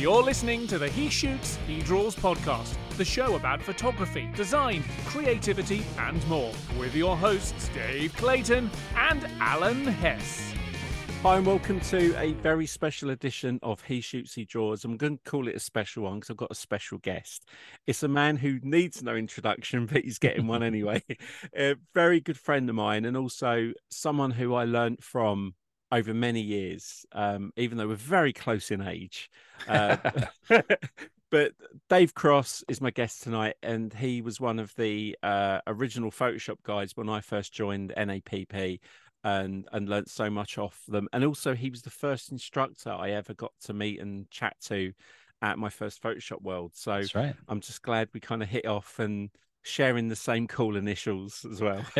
You're listening to the He Shoots, He Draws podcast, the show about photography, design, creativity, and more, with your hosts Dave Clayton and Alan Hess. Hi, and welcome to a very special edition of He Shoots, He Draws. I'm going to call it a special one because I've got a special guest. It's a man who needs no introduction, but he's getting one anyway. a very good friend of mine, and also someone who I learnt from over many years, um, even though we're very close in age. Uh, but Dave Cross is my guest tonight, and he was one of the uh, original Photoshop guys when I first joined NAPP and and learnt so much off them. And also, he was the first instructor I ever got to meet and chat to at my first Photoshop World. So right. I'm just glad we kind of hit off and sharing the same cool initials as well.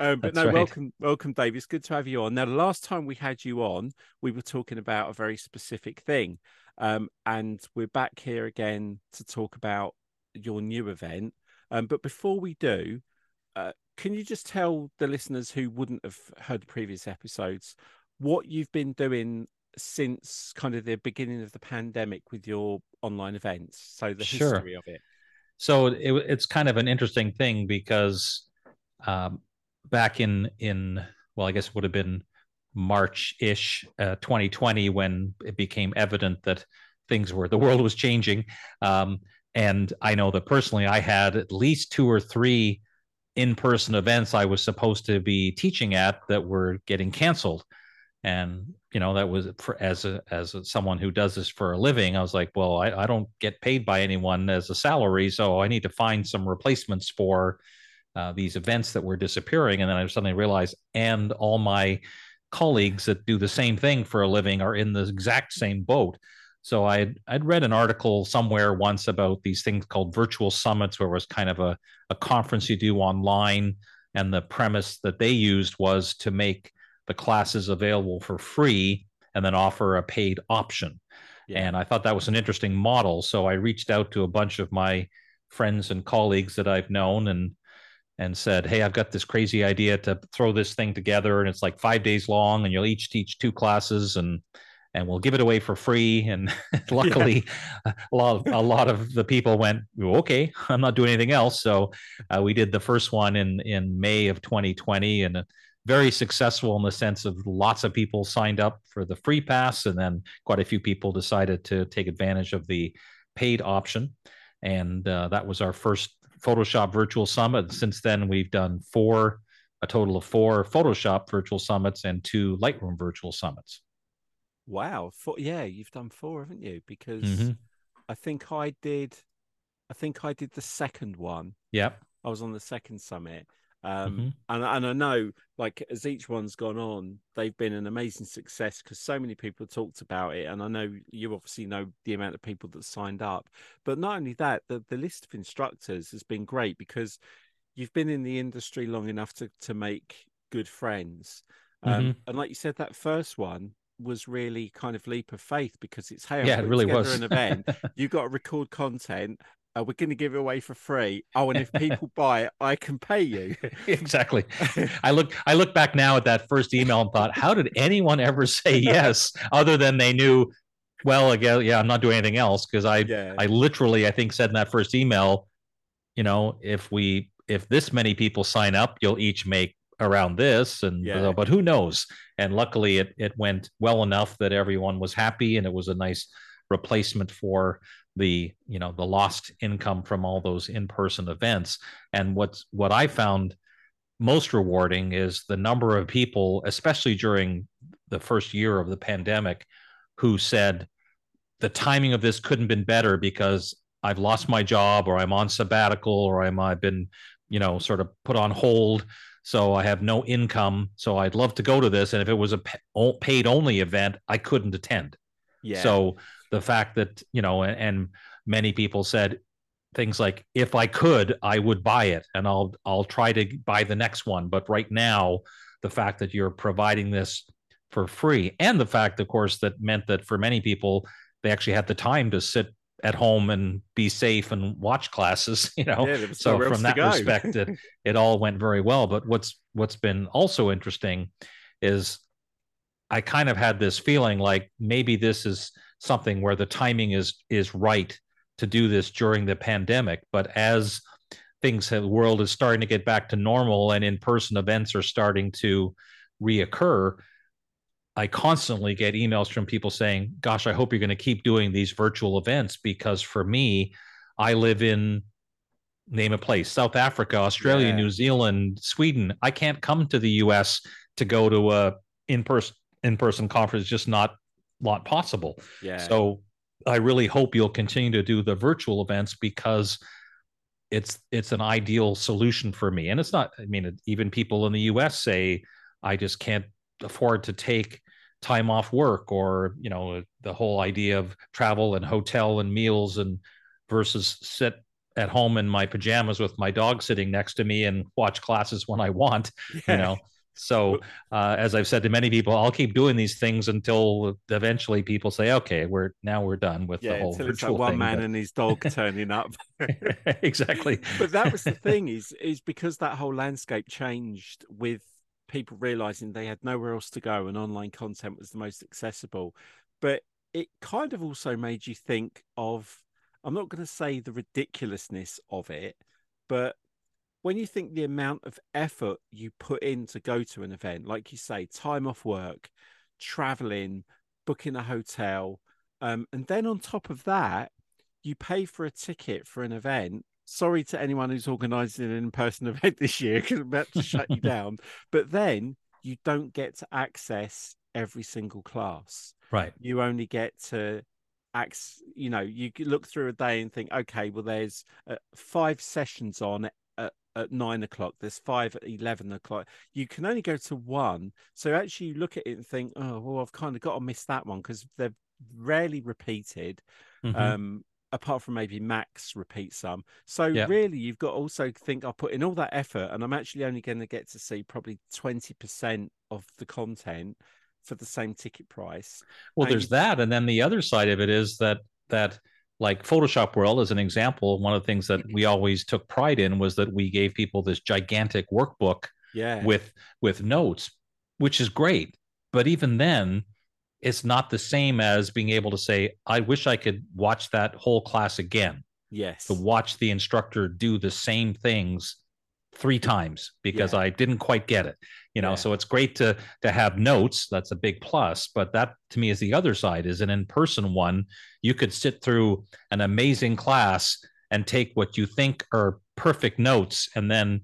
um, but no, right. welcome, welcome, Dave. It's good to have you on. Now, the last time we had you on, we were talking about a very specific thing, um, and we're back here again to talk about your new event. Um, but before we do, uh, can you just tell the listeners who wouldn't have heard the previous episodes what you've been doing since kind of the beginning of the pandemic with your online events? So the sure. history of it. So it, it's kind of an interesting thing because um, back in in well, I guess it would have been March ish, uh, 2020, when it became evident that things were the world was changing. Um, and I know that personally, I had at least two or three in-person events I was supposed to be teaching at that were getting canceled. And you know that was for, as a as a, someone who does this for a living. I was like, well, I, I don't get paid by anyone as a salary, so I need to find some replacements for uh, these events that were disappearing. And then I suddenly realized, and all my colleagues that do the same thing for a living are in the exact same boat. So I'd I'd read an article somewhere once about these things called virtual summits, where it was kind of a, a conference you do online, and the premise that they used was to make the classes available for free and then offer a paid option. Yeah. And I thought that was an interesting model. So I reached out to a bunch of my friends and colleagues that I've known and and said, "Hey, I've got this crazy idea to throw this thing together, and it's like five days long, and you'll each teach two classes, and and we'll give it away for free. And luckily, yeah. a lot of, a lot of the people went, okay, I'm not doing anything else. So uh, we did the first one in in May of 2020, and very successful in the sense of lots of people signed up for the free pass, and then quite a few people decided to take advantage of the paid option. And uh, that was our first Photoshop Virtual Summit. Since then, we've done four, a total of four Photoshop Virtual Summits and two Lightroom Virtual Summits. Wow. Four, yeah, you've done four, haven't you? Because mm-hmm. I think I did. I think I did the second one. Yep. I was on the second summit. Um, mm-hmm. and, and I know, like, as each one's gone on, they've been an amazing success because so many people talked about it. And I know you obviously know the amount of people that signed up. But not only that, the, the list of instructors has been great because you've been in the industry long enough to, to make good friends. Um, mm-hmm. And like you said, that first one, was really kind of leap of faith because it's hey, yeah, it really was an event. You've got to record content. Uh, we're going to give it away for free. Oh, and if people buy it, I can pay you. exactly. I look I look back now at that first email and thought, how did anyone ever say yes other than they knew? Well, again, yeah, I'm not doing anything else because I yeah. I literally I think said in that first email, you know, if we if this many people sign up, you'll each make around this and yeah. but who knows and luckily it, it went well enough that everyone was happy and it was a nice replacement for the you know the lost income from all those in-person events and what's what i found most rewarding is the number of people especially during the first year of the pandemic who said the timing of this couldn't been better because i've lost my job or i'm on sabbatical or i'm i've been you know sort of put on hold so I have no income. So I'd love to go to this. And if it was a paid only event, I couldn't attend. Yeah. So the fact that, you know, and, and many people said things like, if I could, I would buy it and I'll, I'll try to buy the next one. But right now, the fact that you're providing this for free and the fact, of course, that meant that for many people, they actually had the time to sit at home and be safe and watch classes you know yeah, so from that respect it, it all went very well but what's what's been also interesting is i kind of had this feeling like maybe this is something where the timing is is right to do this during the pandemic. But as things have, the world is starting to get back to normal and in-person events are starting to reoccur, I constantly get emails from people saying, "Gosh, I hope you're going to keep doing these virtual events because for me, I live in name a place, South Africa, Australia, yeah. New Zealand, Sweden. I can't come to the US to go to a in-person in-person conference just not not possible. Yeah. So I really hope you'll continue to do the virtual events because it's it's an ideal solution for me. And it's not. I mean, even people in the U.S. say I just can't afford to take time off work, or you know, the whole idea of travel and hotel and meals and versus sit at home in my pajamas with my dog sitting next to me and watch classes when I want. Yeah. You know, so, uh, as I've said to many people, I'll keep doing these things until eventually people say, "Okay, we're now we're done with yeah, the whole virtual like one thing, man but... and his dog turning up." exactly. But that was the thing is is because that whole landscape changed with people realizing they had nowhere else to go and online content was the most accessible. But it kind of also made you think of I'm not going to say the ridiculousness of it, but when you think the amount of effort you put in to go to an event, like you say, time off work, traveling, booking a hotel, um, and then on top of that, you pay for a ticket for an event. Sorry to anyone who's organising an in-person event this year because I'm about to shut you down. But then you don't get to access every single class. Right. You only get to acts you know you look through a day and think okay well there's uh, five sessions on at nine o'clock. There's five at eleven o'clock. You can only go to one. So actually, you look at it and think, oh, well, I've kind of got to miss that one because they're rarely repeated. Mm-hmm. Um, apart from maybe Max repeat some. So yeah. really, you've got to also think I'll put in all that effort, and I'm actually only going to get to see probably twenty percent of the content for the same ticket price. Well, and there's that, and then the other side of it is that that like Photoshop World as an example, one of the things that we always took pride in was that we gave people this gigantic workbook yeah. with with notes, which is great. But even then, it's not the same as being able to say, I wish I could watch that whole class again. Yes. To watch the instructor do the same things three times because yeah. I didn't quite get it. You know, yeah. so it's great to to have notes. That's a big plus. But that to me is the other side. Is an in person one. You could sit through an amazing class and take what you think are perfect notes, and then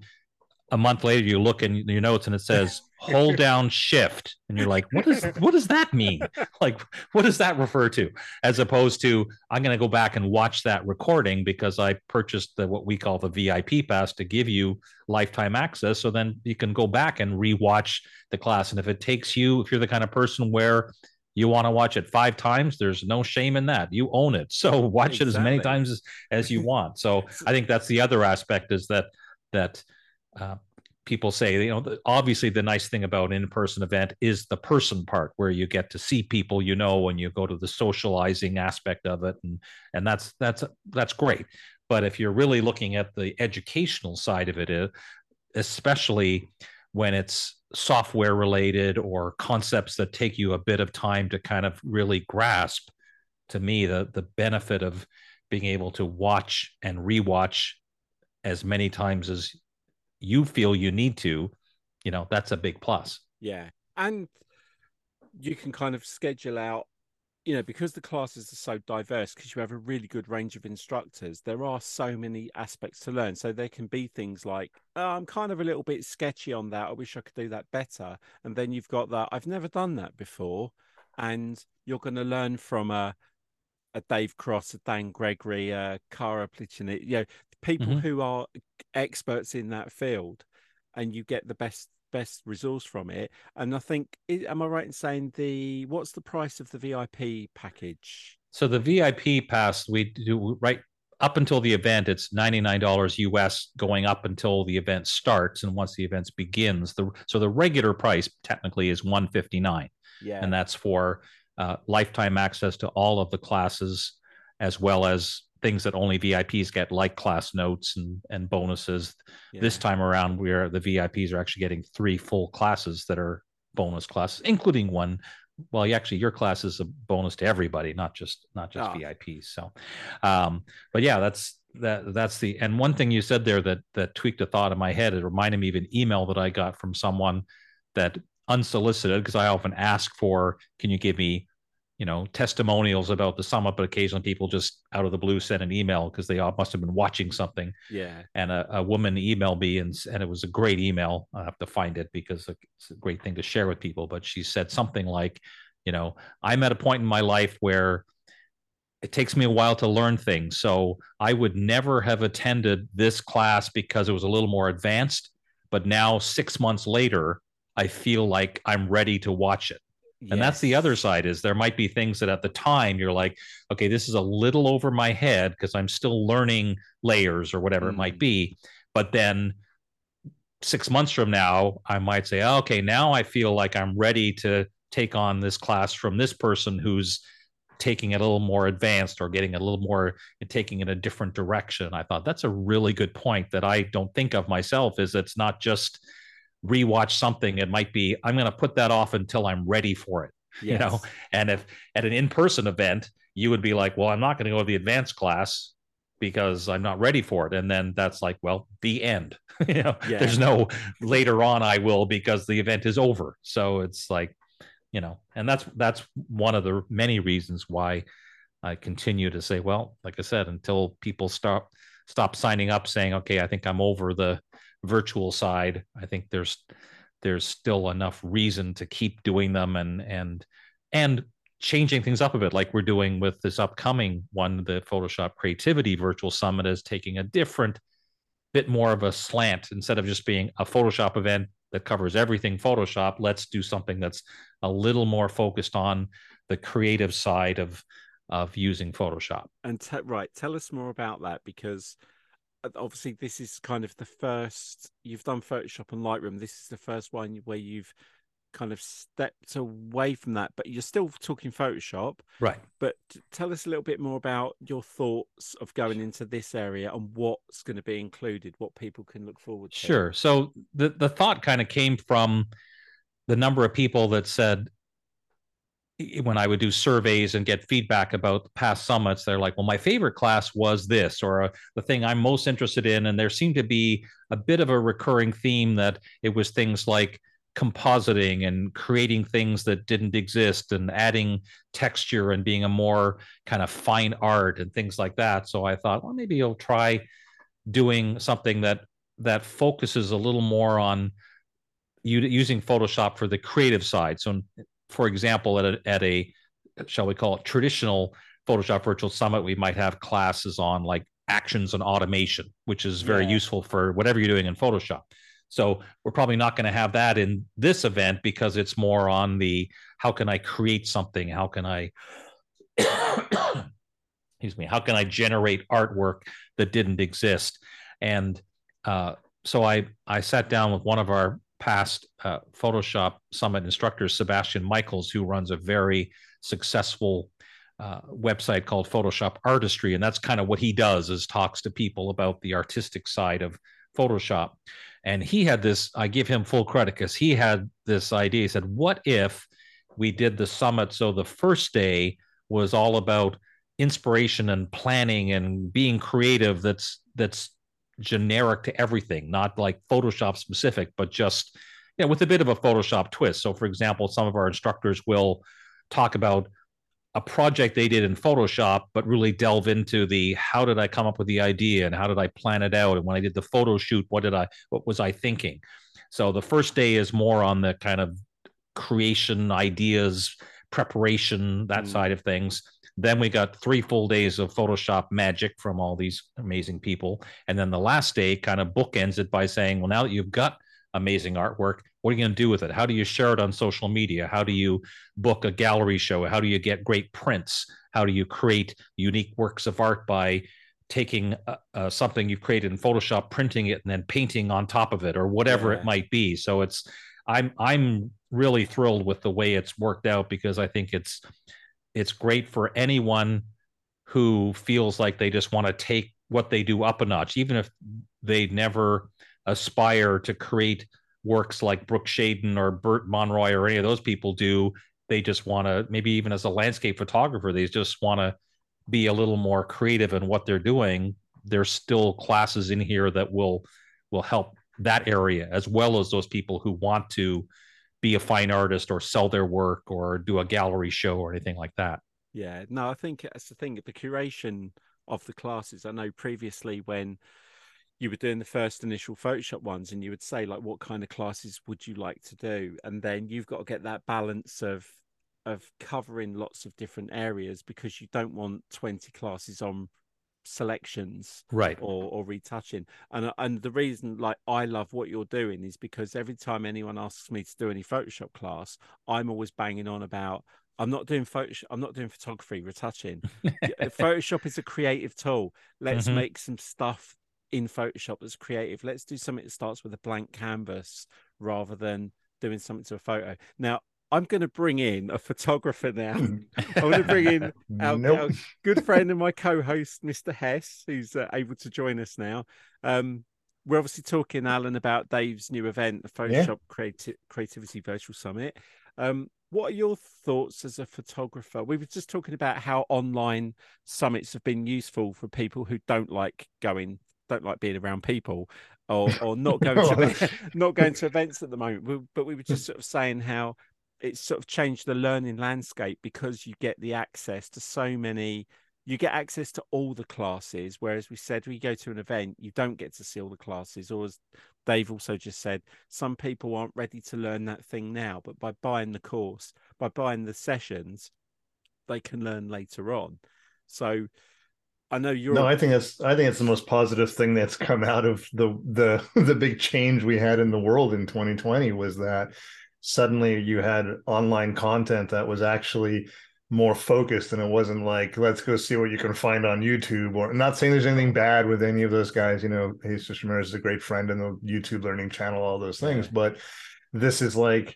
a month later you look in your notes and it says hold down shift and you're like what does what does that mean? Like what does that refer to? As opposed to i'm going to go back and watch that recording because i purchased the what we call the vip pass to give you lifetime access. So then you can go back and rewatch the class and if it takes you if you're the kind of person where you want to watch it five times there's no shame in that. You own it. So watch exactly. it as many times as, as you want. So i think that's the other aspect is that that uh, people say, you know, obviously the nice thing about an in-person event is the person part where you get to see people you know and you go to the socializing aspect of it and and that's that's that's great. But if you're really looking at the educational side of it, uh, especially when it's software related or concepts that take you a bit of time to kind of really grasp, to me the the benefit of being able to watch and rewatch as many times as you feel you need to, you know, that's a big plus. Yeah. And you can kind of schedule out, you know, because the classes are so diverse, because you have a really good range of instructors, there are so many aspects to learn. So there can be things like, oh, I'm kind of a little bit sketchy on that. I wish I could do that better. And then you've got that, I've never done that before. And you're going to learn from a, a Dave Cross, a Dan Gregory, a Cara Plichini, you know, people mm-hmm. who are experts in that field, and you get the best best resource from it. And I think, am I right in saying the what's the price of the VIP package? So the VIP pass we do right up until the event, it's ninety nine dollars US, going up until the event starts, and once the event begins, the so the regular price technically is one fifty nine. Yeah, and that's for uh, lifetime access to all of the classes, as well as things that only VIPs get, like class notes and, and bonuses. Yeah. This time around, where the VIPs are actually getting three full classes that are bonus classes, including one well, actually, your class is a bonus to everybody, not just not just oh. VIPs. So, um, but yeah, that's that that's the and one thing you said there that that tweaked a thought in my head. It reminded me of an email that I got from someone that unsolicited because I often ask for, can you give me you know testimonials about the summit but occasionally people just out of the blue send an email because they all must have been watching something. Yeah. And a, a woman emailed me and, and it was a great email. I have to find it because it's a great thing to share with people but she said something like you know i'm at a point in my life where it takes me a while to learn things so i would never have attended this class because it was a little more advanced but now six months later i feel like i'm ready to watch it Yes. And that's the other side is there might be things that at the time you're like, okay, this is a little over my head because I'm still learning layers or whatever mm. it might mm. be. But then six months from now, I might say, oh, okay, now I feel like I'm ready to take on this class from this person who's taking it a little more advanced or getting a little more and taking it a different direction. I thought that's a really good point that I don't think of myself is it's not just rewatch something, it might be I'm going to put that off until I'm ready for it. Yes. You know, and if at an in-person event, you would be like, well, I'm not going to go to the advanced class because I'm not ready for it. And then that's like, well, the end. you know, yeah. there's no later on I will because the event is over. So it's like, you know, and that's that's one of the many reasons why I continue to say, well, like I said, until people stop stop signing up saying, okay, I think I'm over the virtual side, I think there's there's still enough reason to keep doing them and and and changing things up a bit like we're doing with this upcoming one the photoshop creativity virtual summit is taking a different bit more of a slant. Instead of just being a photoshop event that covers everything photoshop let's do something that's a little more focused on the creative side of of using photoshop. And right tell us more about that because Uh, obviously this is kind of the first you've done Photoshop and Lightroom. This is the first one where you've kind of stepped away from that, but you're still talking Photoshop. Right. But tell us a little bit more about your thoughts of going into this area and what's going to be included, what people can look forward to. Sure. So the, the thought kind of came from the number of people that said, when I would do surveys and get feedback about past summits, they're like, well, my favorite class was this, or uh, the thing I'm most interested in. And there seemed to be a bit of a recurring theme that it was things like compositing and creating things that didn't exist and adding texture and being a more kind of fine art and things like that. So I thought, well, maybe you'll try doing something that that focuses a little more on using Photoshop for the creative side. So for example, at a, at a shall we call it traditional Photoshop Virtual Summit, we might have classes on like actions and automation, which is very yeah. useful for whatever you're doing in Photoshop. So we're probably not going to have that in this event because it's more on the how can I create something? How can I excuse me, how can I generate artwork that didn't exist? And uh, so I I sat down with one of our past uh, Photoshop Summit instructor, Sebastian Michaels, who runs a very successful uh, website called Photoshop Artistry, and that's kind of what he does is talks to people about the artistic side of Photoshop. And he had this. I give him full credit because he had this idea. He said, "What if we did the summit so the first day was all about inspiration and planning and being creative that's that's generic to everything, not like Photoshop specific, but just you know, with a bit of a Photoshop twist. So, for example, some of our instructors will talk about a project they did in Photoshop, but really delve into the how did I come up with the idea and how did I plan it out? And when I did the photo shoot, what did I what was I thinking? So the first day is more on the kind of creation ideas, preparation, that mm. side of things. Then we got three full days of Photoshop magic from all these amazing people. And then the last day kind of bookends it by saying, well, now that you've got amazing artwork, what are you going to do with it? How do you share it on social media? How do you book a gallery show? How do you get great prints? How do you create unique works of art by taking uh, uh, something you've created in Photoshop, printing it, and then painting on top of it, or whatever yeah. it might be? So it's I'm I'm really thrilled with the way it's worked out because I think it's it's great for anyone who feels like they just want to take what they do up a notch, even if they never aspire to create works like Brooke Shaden or Bert Monroy or any of those people do. they just want to maybe even as a landscape photographer they just want to be a little more creative in what they're doing there's still classes in here that will will help that area as well as those people who want to be a fine artist or sell their work or do a gallery show or anything like that. Yeah no i think that's the thing the curation of the classes. I know previously when you were doing the first initial Photoshop ones and you would say like what kind of classes would you like to do? And then you've got to get that balance of of covering lots of different areas because you don't want 20 classes on selections right or or retouching and and the reason like i love what you're doing is because every time anyone asks me to do any photoshop class i'm always banging on about I'm not doing photoshop. I'm not doing photography, retouching. Photoshop is a creative tool. Let's mm-hmm. make some stuff in Photoshop that's creative. Let's do something that starts with a blank canvas rather than doing something to a photo. Now, I'm going to bring in a photographer now. I'm going to bring in our, nope. our, good friend and my co-host, Mr. Hess, who's uh, able to join us now. Um, we're obviously talking, Alan, about Dave's new event, the Photoshop yeah. Creati- Creativity Virtual Summit. Um, what are your thoughts as a photographer? We were just talking about how online summits have been useful for people who don't like going don't like being around people or or not going to not going to events at the moment. But we were just sort of saying how it's sort of changed the learning landscape because you get the access to so many you get access to all the classes whereas we said we go to an event you don't get to see all the classes or as dave also just said some people aren't ready to learn that thing now but by buying the course by buying the sessions they can learn later on so I know you're. No, I think that's. I think it's the most positive thing that's come out of the the the big change we had in the world in 2020 was that suddenly you had online content that was actually more focused and it wasn't like let's go see what you can find on YouTube or I'm not saying there's anything bad with any of those guys you know Jesus Ramirez is a great friend in the YouTube learning channel all those things but this is like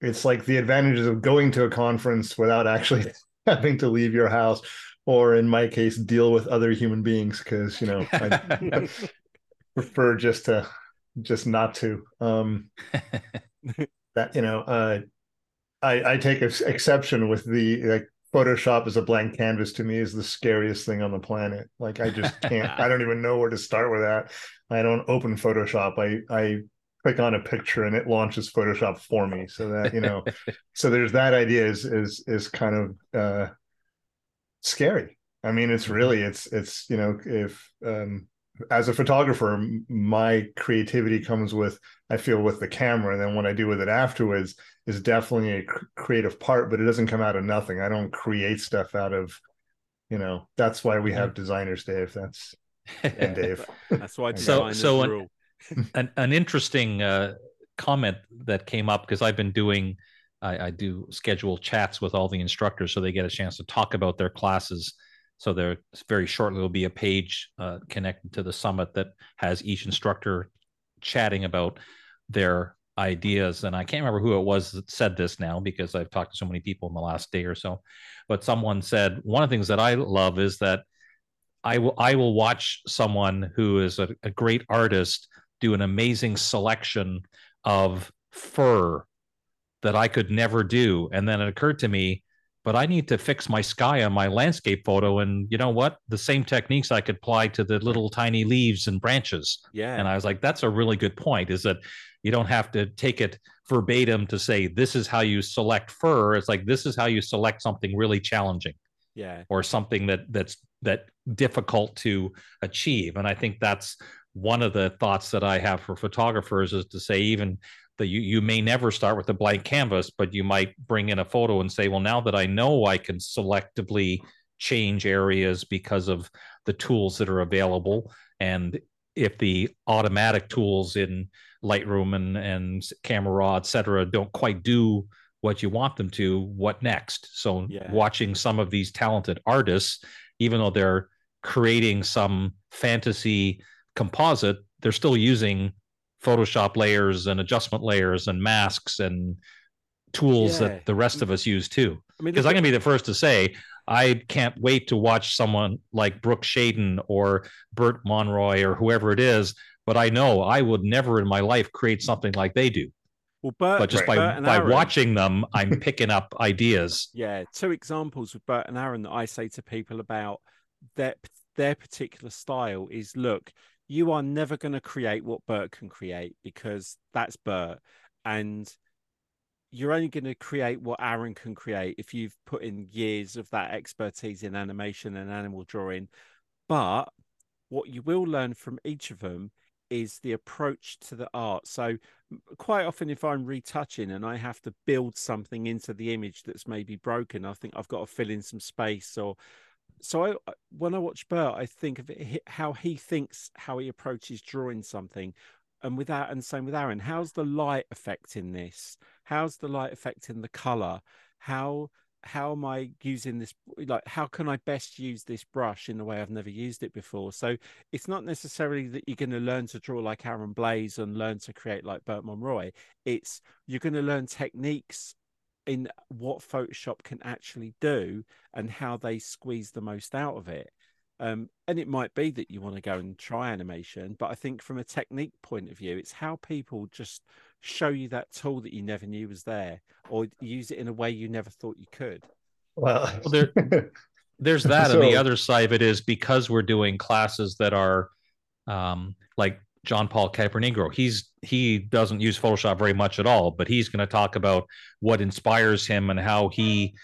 it's like the advantages of going to a conference without actually having to leave your house or in my case deal with other human beings because you know I prefer just to just not to um that you know uh I I take exception with the like Photoshop as a blank canvas to me is the scariest thing on the planet. Like I just can't. I don't even know where to start with that. I don't open Photoshop. I I click on a picture and it launches Photoshop for me. So that you know, so there's that idea is is is kind of uh, scary. I mean, it's mm-hmm. really it's it's you know if um, as a photographer, my creativity comes with I feel with the camera, and then what I do with it afterwards is definitely a creative part, but it doesn't come out of nothing. I don't create stuff out of, you know. That's why we have designers, Dave. That's and Dave. that's why. so so an, an, an interesting uh, comment that came up because I've been doing I, I, do schedule chats with all the instructors so they get a chance to talk about their classes. So there very shortly will be a page uh, connected to the summit that has each instructor chatting about their ideas. And I can't remember who it was that said this now because I've talked to so many people in the last day or so. But someone said one of the things that I love is that I will I will watch someone who is a, a great artist do an amazing selection of fur that I could never do. And then it occurred to me, but I need to fix my sky on my landscape photo. And you know what? The same techniques I could apply to the little tiny leaves and branches. Yeah. And I was like, that's a really good point is that you don't have to take it verbatim to say, this is how you select fur. It's like, this is how you select something really challenging. Yeah. Or something that that's that difficult to achieve. And I think that's one of the thoughts that I have for photographers is to say, even that you, you may never start with a blank canvas, but you might bring in a photo and say, well, now that I know I can selectively change areas because of the tools that are available. And if the automatic tools in Lightroom and, and Camera Raw, et cetera, don't quite do what you want them to, what next? So yeah. watching some of these talented artists, even though they're creating some fantasy composite, they're still using Photoshop layers and adjustment layers and masks and tools yeah. that the rest of us use too. Because I am gonna be the first to say I can't wait to watch someone like Brooke Shaden or Bert Monroy or whoever it is. But I know I would never in my life create something like they do. Well, Bert, but just Bert by by Aaron- watching them, I'm picking up ideas. Yeah, two examples with Bert and Aaron that I say to people about their their particular style is look, you are never going to create what Bert can create because that's Bert, and you're only going to create what Aaron can create if you've put in years of that expertise in animation and animal drawing. But what you will learn from each of them is the approach to the art. So quite often if I'm retouching and I have to build something into the image that's maybe broken, I think I've got to fill in some space or so I when I watch Bert, I think of it, how he thinks, how he approaches drawing something, and without and same with Aaron. How's the light affecting this? How's the light affecting the color? How how am I using this? Like, how can I best use this brush in the way I've never used it before? So it's not necessarily that you're going to learn to draw like Aaron Blaise and learn to create like Bert Monroy. It's you're going to learn techniques in what Photoshop can actually do and how they squeeze the most out of it. Um, and it might be that you want to go and try animation, but I think from a technique point of view, it's how people just show you that tool that you never knew was there or use it in a way you never thought you could. Well, Well, there- There's that, and the other side of it is because we're doing classes that are um, like John Paul Caponigro. He's he doesn't use Photoshop very much at all, but he's going to talk about what inspires him and how he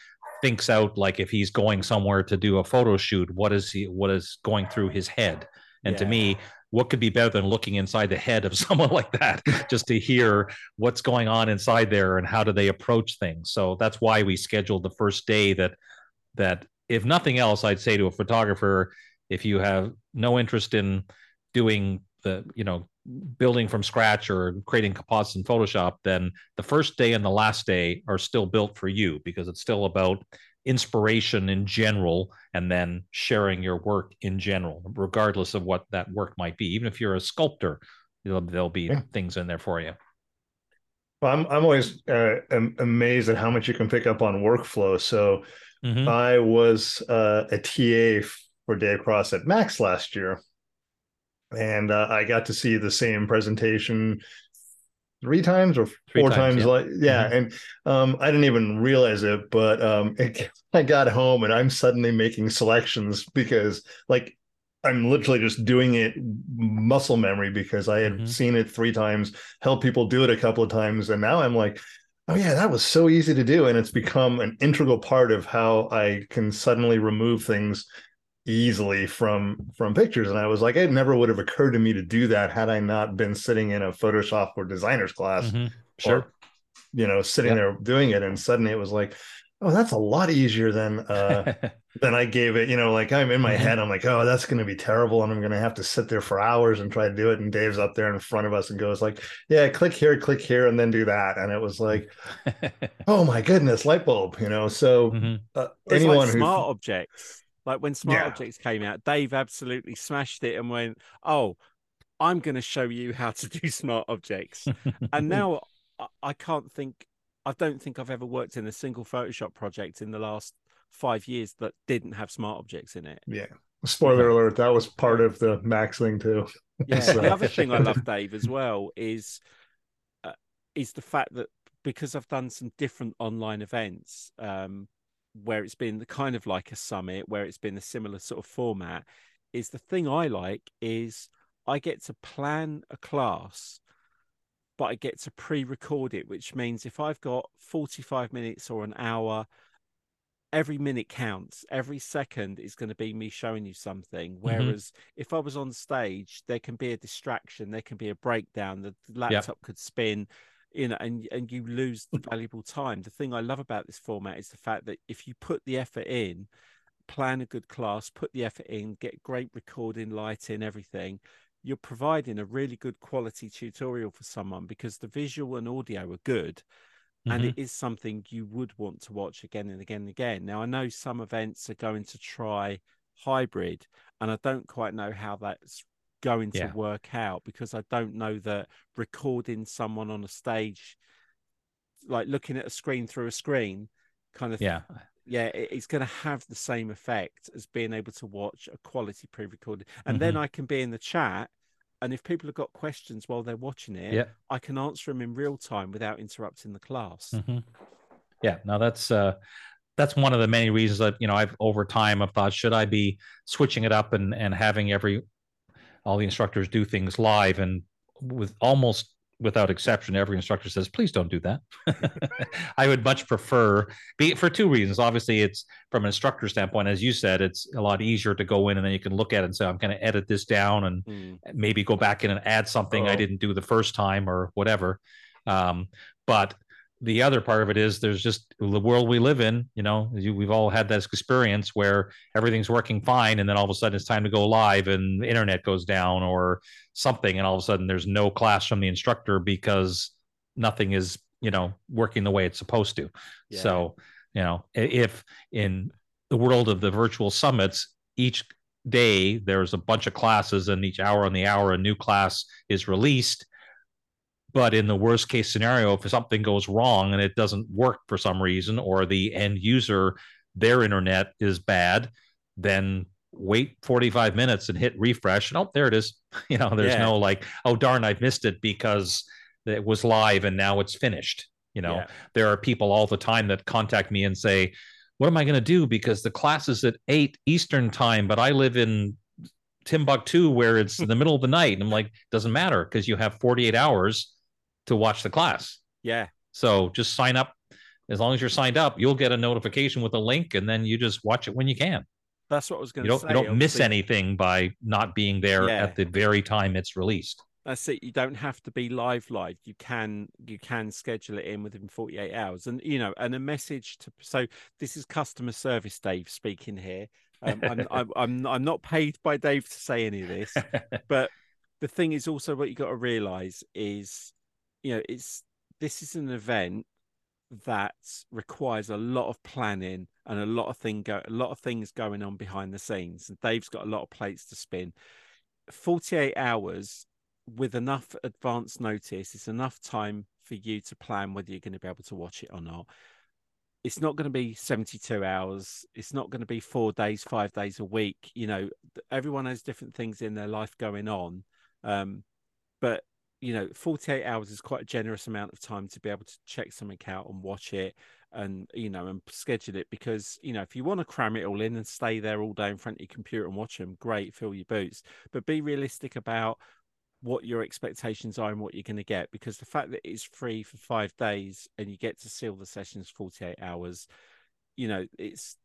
thinks out like if he's going somewhere to do a photo shoot what is he what is going through his head? And to me what could be better than looking inside the head of someone like that just to hear what's going on inside there and how do they approach things? So that's why we scheduled the first day that that if nothing else i'd say to a photographer if you have no interest in doing the you know building from scratch or creating composites in photoshop then the first day and the last day are still built for you because it's still about inspiration in general and then sharing your work in general regardless of what that work might be even if you're a sculptor there'll, there'll be Yeah. things in there for you Well, I'm I'm always uh, am- amazed at how much you can pick up on workflow. So Mhm. I was uh, a TA for Dave Cross at Max last year, and uh, I got to see the same presentation three times or Three four times, times. yeah. Mm-hmm. Like yeah, and um, I didn't even realize it, but um, it, I got home and I'm suddenly making selections because like. I'm literally just doing it muscle memory because I had Mhm. seen it three times, helped people do it a couple of times, and now I'm like, oh yeah that was so easy to do and it's become an integral part of how i can suddenly remove things easily from from pictures and i was like it never would have occurred to me to do that had i not been sitting in a photoshop or designer's class Mhm. sure or, you know sitting Yeah. there doing it and suddenly it was like oh that's a lot easier than uh than i gave it you know like i'm in my Mhm. head i'm like oh that's going to be terrible and i'm going to have to sit there for hours and try to do it and dave's up there in front of us and goes like yeah click here click here and then do that and it was like oh my goodness light bulb you know so Mhm. uh, anyone like who smart objects. Like when smart Yeah. objects came out, Dave absolutely smashed it and went, "Oh, I'm going to show you how to do smart objects." and now I, can't think. I don't think I've ever worked in a single Photoshop project in the last five years that didn't have smart objects in it. yeah spoiler alert that was part of the max thing too Yeah. So- the other thing I love, Dave, as well is uh, is the fact that because I've done some different online events um, where it's been the kind of like a summit, where it's been a similar sort of format, is the thing I like is I get to plan a class, but I get to pre-record it, which means if I've got 45 minutes or an hour, every minute counts. Every second is going to be me showing you something. Mm-hmm. Whereas if I was on stage, there can be a distraction, there can be a breakdown, the laptop could spin, you know, and and you lose the valuable time. The thing I love about this format is the fact that if you put the effort in, plan a good class, put the effort in, get great recording, lighting, everything. You're providing a really good quality tutorial for someone because the visual and audio are good and Mhm. it is something you would want to watch again and again and again. Now, I know some events are going to try hybrid, and I don't quite know how that's going to Yeah. work out because I don't know that recording someone on a stage, like looking at a screen through a screen, kind of yeah yeah, it's going to have the same effect as being able to watch a quality pre-recorded. And then Mhm. I can be in the chat and if people have got questions while they're watching it, Yeah. I can answer them in real time without interrupting the class. Mhm. Yeah, no, that's uh, that's one of the many reasons that you know I've over time I've thought should I be switching it up and and having every all the instructors do things live and with almost without exception every instructor says please don't do that i would much prefer be for two reasons obviously it's from an instructor standpoint as you said it's a lot easier to go in and then you can look at it and say i'm going to edit this down and Mm. maybe go back in and add something I Oh. didn't do the first time or whatever. Um, but the other part of it is there's just the world we live in. You know, we've all had that experience where everything's working fine, and then all of a sudden it's time to go live, and the internet goes down or something, and all of a sudden there's no class from the instructor because nothing is you know working the way it's supposed to. Yeah. So you know, if in the world of the virtual summits, each day there's a bunch of classes and each hour on the hour a new class is released but in the worst case scenario if something goes wrong and it doesn't work for some reason or the end user their internet is bad then wait 45 minutes and hit refresh and oh there it is you know there's Yeah. no like oh darn i've missed it because it was live and now it's finished you know Yeah. there are people all the time that contact me and say what am I going to do? Because the class is at eight Eastern time, but I live in Timbuktu where it's in the middle of the night. And I'm like, doesn't matter because you have 48 hours to watch the class. Yeah, So just sign up. As long as you're signed up, you'll get a notification with a link and then you just watch it when you can. that's what I was going to say. you don't miss anything by not being there Yeah. at the very time it's released. That's it. You don't have to be live live. You can you can schedule it in within 48 hours. And you know, and a message to so this is customer service Dave speaking here. Um, I'm, I'm I'm I'm not paid by Dave to say any of this, but the thing is also what you got to realize is you know, it's this is an event that requires a lot of planning and a lot of thing go a lot of things going on behind the scenes. And Dave's got a lot of plates to spin. 48 hours with enough advance notice, it's enough time for you to plan whether you're going to be able to watch it or not. It's not going to be 72 hours. It's not going to be four days, five days a week. You know, everyone has different things in their life going on. Um, but, you know, 48 hours is quite a generous amount of time to be able to check something out and watch it and, you know, and schedule it because, you know, if you want to cram it all in and stay there all day in front of your computer and watch them, great, fill your boots. But be realistic about what your expectations are and what you're going to get because the fact that it's free for five days and you get to seal the sessions 48 hours you know it's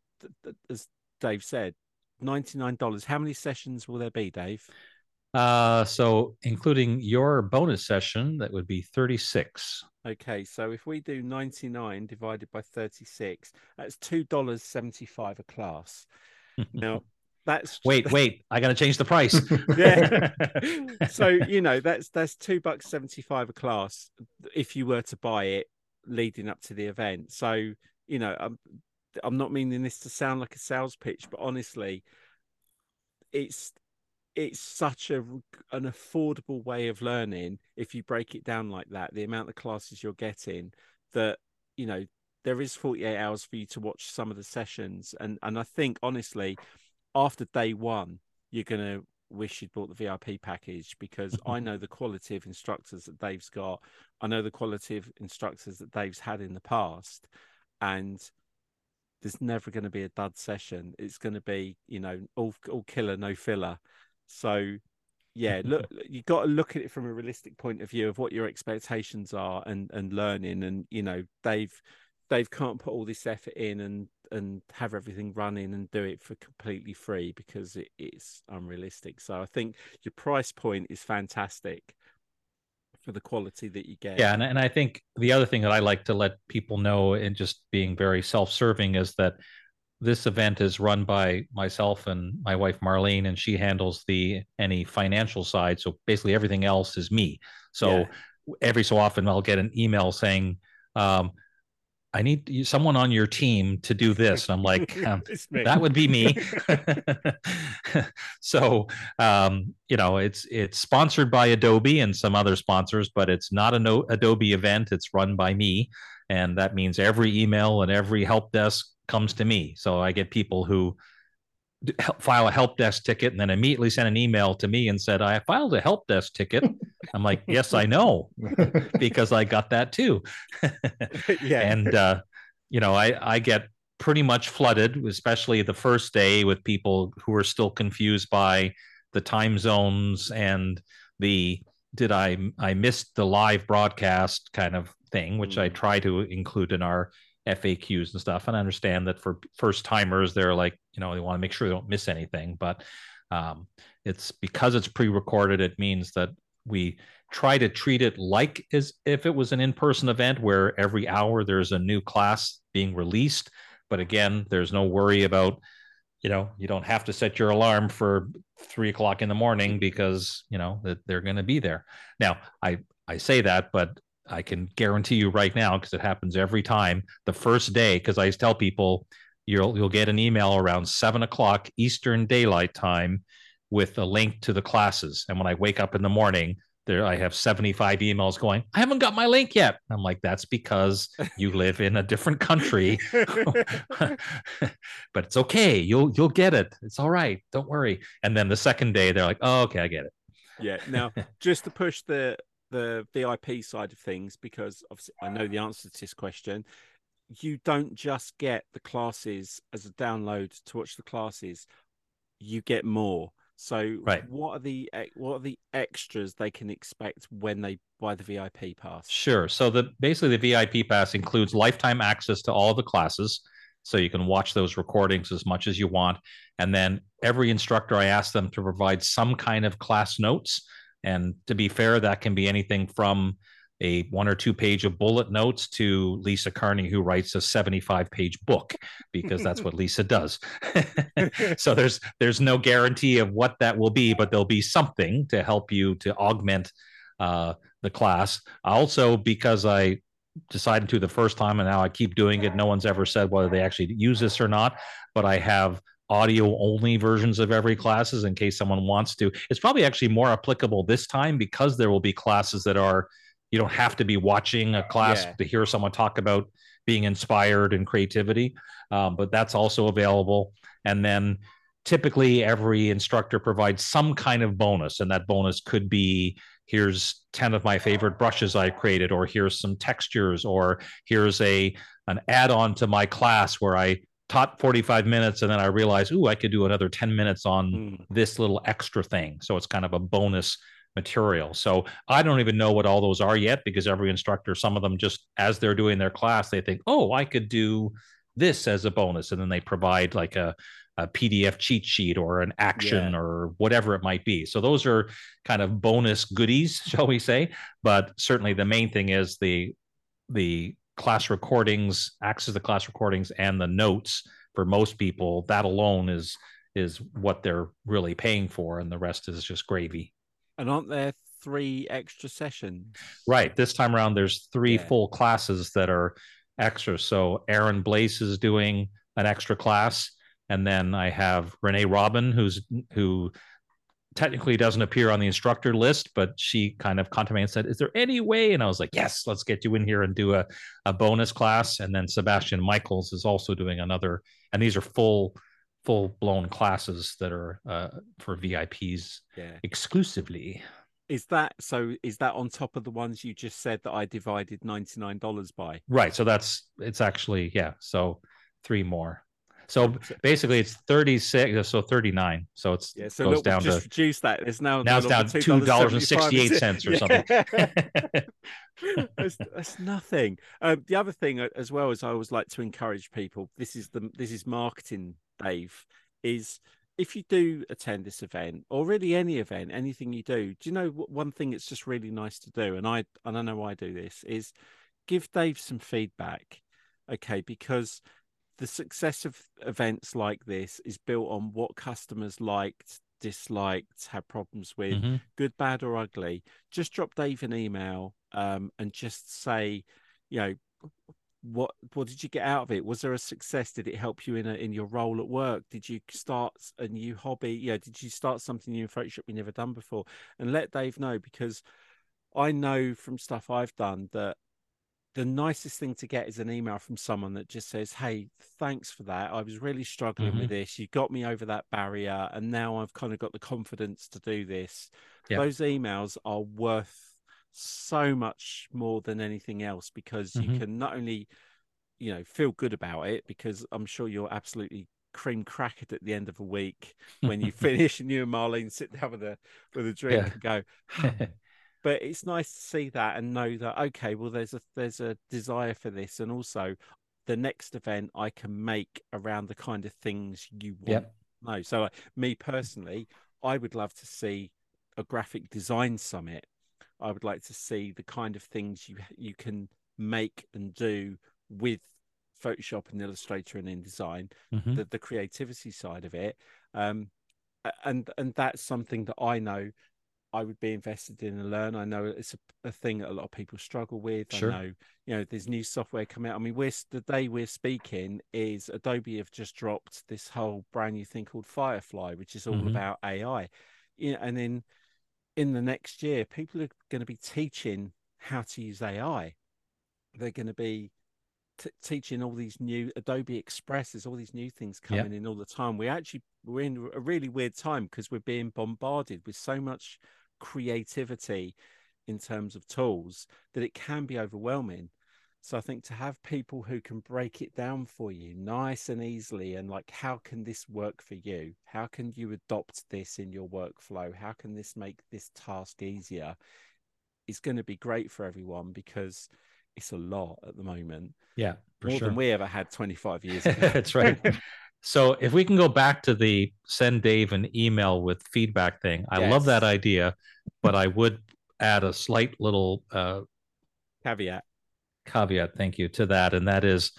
as dave said $99 how many sessions will there be dave Uh, so including your bonus session, that would be 36. okay so if we do 99 divided by 36 that's $2.75 a class now that's wait, wait, I got to change the price. yeah so you know that's that's two bucks 75 a class if you were to buy it leading up to the event so you know i'm i'm not meaning this to sound like a sales pitch but honestly it's it's such a an affordable way of learning if you break it down like that the amount of classes you're getting that you know there is 48 hours for you to watch some of the sessions and and i think honestly after day one you're going to wish you'd bought the vip package because i know the quality of instructors that dave's got. I know the quality of instructors that dave's had in the past and there's never going to be a dud session. It's going to be you know all, all killer no filler so yeah look you've got to look at it from a realistic point of view of what your expectations are and and learning and you know dave dave can't put all this effort in and and have everything running and do it for completely free because it is unrealistic. So i think your price point is fantastic for the quality that you get. Yeah, and, and I think the other thing that I like to let people know, and just being very self-serving, is that this event is run by myself and my wife Marlene, and she handles the any financial side. So basically, everything else is me. So Yeah. every so often, I'll get an email saying, um, "I need someone on your team to do this," and I'm like, um, that would be me so um, you know it's it's sponsored by adobe and some other sponsors but it's not an O- adobe event it's run by me and that means every email and every help desk comes to me. So i get people who file a help desk ticket and then immediately send an email to me and said i filed a help desk ticket. I'm like yes i know. Because i got that too. Yeah. And uh, you know i i get pretty much flooded especially the first day with people who are still confused by the time zones and the did i i missed the live broadcast? kind of thing which mm. i try to include in our FAQs and stuff. And I understand that for first timers, they're like, you know, they want to make sure they don't miss anything. But um, it's because it's pre-recorded. It means that we try to treat it like as if it was an in-person event where every hour there's a new class being released. But again, there's no worry about, you know, you don't have to set your alarm for three o'clock in the morning because you know that they're going to be there. Now, I I say that, but I can guarantee you right now because it happens every time. The first day, because I tell people you'll you'll get an email around seven o'clock Eastern Daylight Time with a link to the classes. And when I wake up in the morning, there I have 75 emails going, I haven't got my link yet. I'm like, that's because you live in a different country. but it's okay. You'll you'll get it. It's all right. Don't worry. And then the second day, they're like, oh, okay, I get it. Yeah. Now, just to push the the VIP side of things because obviously I know the answer to this question. You don't just get the classes as a download to watch the classes; you get more. So, right. what are the what are the extras they can expect when they buy the VIP pass? Sure. So, the basically the VIP pass includes lifetime access to all the classes, so you can watch those recordings as much as you want. And then every instructor, I ask them to provide some kind of class notes and to be fair, that can be anything from a one or two page of bullet notes to Lisa Carney, who writes a 75 page book because that's what Lisa does. so there's there's no guarantee of what that will be, but there'll be something to help you to augment uh, the class. Also, because I decided to the first time and now I keep doing it, no one's ever said whether they actually use this or not, but I have audio only versions of every classes in case someone wants to. It's probably actually more applicable this time because there will be classes that are you don't have to be watching a class yeah. to hear someone talk about being inspired and creativity, um, but that's also available. And then typically every instructor provides some kind of bonus, and that bonus could be here's 10 of my favorite brushes I've created, or here's some textures, or here's a an add-on to my class where I taught 45 minutes and then I realized, ooh, I could do another 10 minutes on mm. this little extra thing. So it's kind of a bonus material. So I don't even know what all those are yet because every instructor, some of them just as they're doing their class, they think, oh, I could do this as a bonus. And then they provide like a, a PDF cheat sheet or an action yeah. or whatever it might be. So those are kind of bonus goodies, shall we say? But certainly the main thing is the the class recordings, access to the class recordings, and the notes for most people. That alone is is what they're really paying for, and the rest is just gravy. And aren't there three extra sessions? Right. This time around, there's three yeah. full classes that are extra. So Aaron Blaise is doing an extra class, and then I have Renee Robyn, who's who technically doesn't appear on the instructor list, but she kind of contemplated and said, Is there any way? And I was like, Yes, let's get you in here and do a, a bonus class. And then Sebastian Michaels is also doing another, and these are full full blown classes that are uh, for VIPs yeah. exclusively. Is that so? Is that on top of the ones you just said that I divided ninety nine dollars by? Right. So that's it's actually yeah. So three more. So basically, it's thirty six, so thirty nine. So it's yeah, so goes look, down just to reduce that. It's now now it's down two dollars and sixty eight cents or something. that's, that's, nothing. Um, the other thing uh, as well is I always like to encourage people. This is the this is marketing, Dave. Is if you do attend this event or really any event, anything you do, do you know one thing it's just really nice to do? And I and I know why I do this is give Dave some feedback. Okay, because the success of events like this is built on what customers liked, disliked, had problems with, mm-hmm. good, bad, or ugly. Just drop Dave an email um, and just say, you know, what what did you get out of it? Was there a success? Did it help you in a, in your role at work? Did you start a new hobby? Yeah, did you start something new in Photoshop you never done before? And let Dave know because I know from stuff I've done that the nicest thing to get is an email from someone that just says, Hey, thanks for that. I was really struggling Mhm. with this. You got me over that barrier. And now I've kind of got the confidence to do this. Yeah. Those emails are worth so much more than anything else because you Mhm. can not only, you know, feel good about it, because I'm sure you're absolutely cream crackered at the end of a week when you finish and you and Marlene sit down with a with a drink Yeah. and go, but it's nice to see that and know that okay well there's a there's a desire for this and also the next event i can make around the kind of things you want Yep. no so like, me personally i would love to see a graphic design summit i would like to see the kind of things you you can make and do with photoshop and illustrator and InDesign Mhm. the, the creativity side of it um and and that's something that i know I would be invested in and learn. I know it's a, a thing that a lot of people struggle with. Sure. I know, you know, there's new software coming out. I mean, we're the day we're speaking is Adobe have just dropped this whole brand new thing called Firefly, which is all Mhm. about AI. You know, and then in the next year, people are going to be teaching how to use AI. They're going to be t- teaching all these new Adobe Express. There's all these new things coming in all the time. We actually we're in a really weird time because we're being bombarded with so much creativity in terms of tools that it can be overwhelming. So I think to have people who can break it down for you nice and easily and like how can this work for you? How can you adopt this in your workflow? How can this make this task easier? Is going to be great for everyone because it's a lot at the moment. Yeah, More sure. than we ever had 25 years ago. That's right. So if we can go back to the send Dave an email with feedback thing, I love that idea, but I would add a slight little uh, Caveat. caveat, thank you, to that, and that is,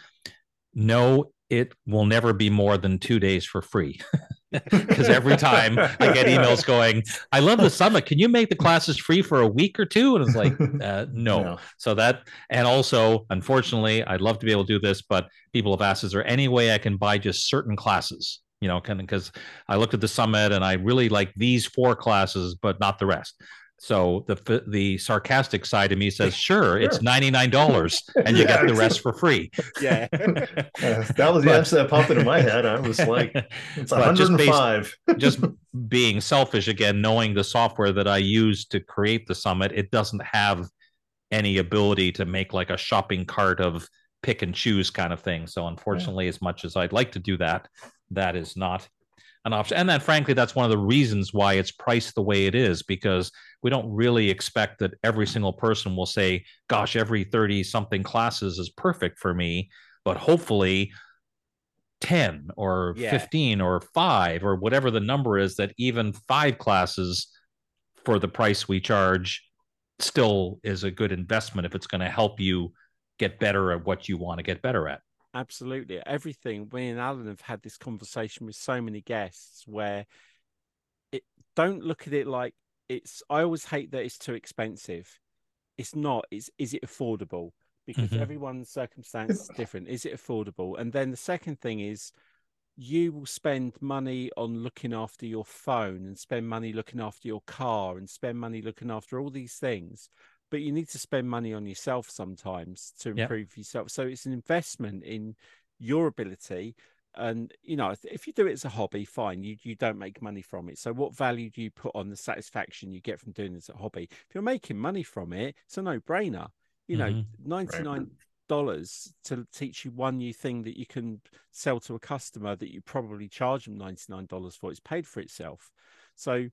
no, it will never be more than two days for free. Because every time I get emails going, I love the summit. Can you make the classes free for a week or two? And it's like, uh, no. No. So that, and also, unfortunately, I'd love to be able to do this, but people have asked, is there any way I can buy just certain classes? You know, because I looked at the summit and I really like these four classes, but not the rest. So the the sarcastic side of me says, sure, it's ninety nine dollars, and you Yeah, get the rest for free. Yeah. Uh, that was the But- answer that popped into my head. I was like, it's But just based- 105. just being selfish again, knowing the software that I use to create the summit, it doesn't have any ability to make like a shopping cart of pick and choose kind of thing. So unfortunately, as much as I'd like to do that, that is not an option. And then frankly, that's one of the reasons why it's priced the way it is, because we don't really expect that every single person will say, gosh, every 30 something classes is perfect for me. But hopefully 10 or Yeah. 15 or five or whatever the number is that even five classes for the price we charge still is a good investment if it's going to help you get better at what you want to get better at. Absolutely. Everything. Me and Alan have had this conversation with so many guests where it don't look at it like it's I always hate that it's too expensive. It's not. It's is it affordable? Because Mhm. everyone's circumstance is different. Is it affordable? And then the second thing is you will spend money on looking after your phone and spend money looking after your car and spend money looking after all these things but you need to spend money on yourself sometimes to Yep. improve yourself. So it's an investment in your ability and you know if- you do it as a hobby fine you you don't make money from it. So what value do you put on the satisfaction you get from doing this as a hobby? If you're making money from it it's a no-brainer. You know Mhm. 99 dollars to teach you one new thing that you can sell to a customer that you probably charge them 99 dollars for it's paid for itself. So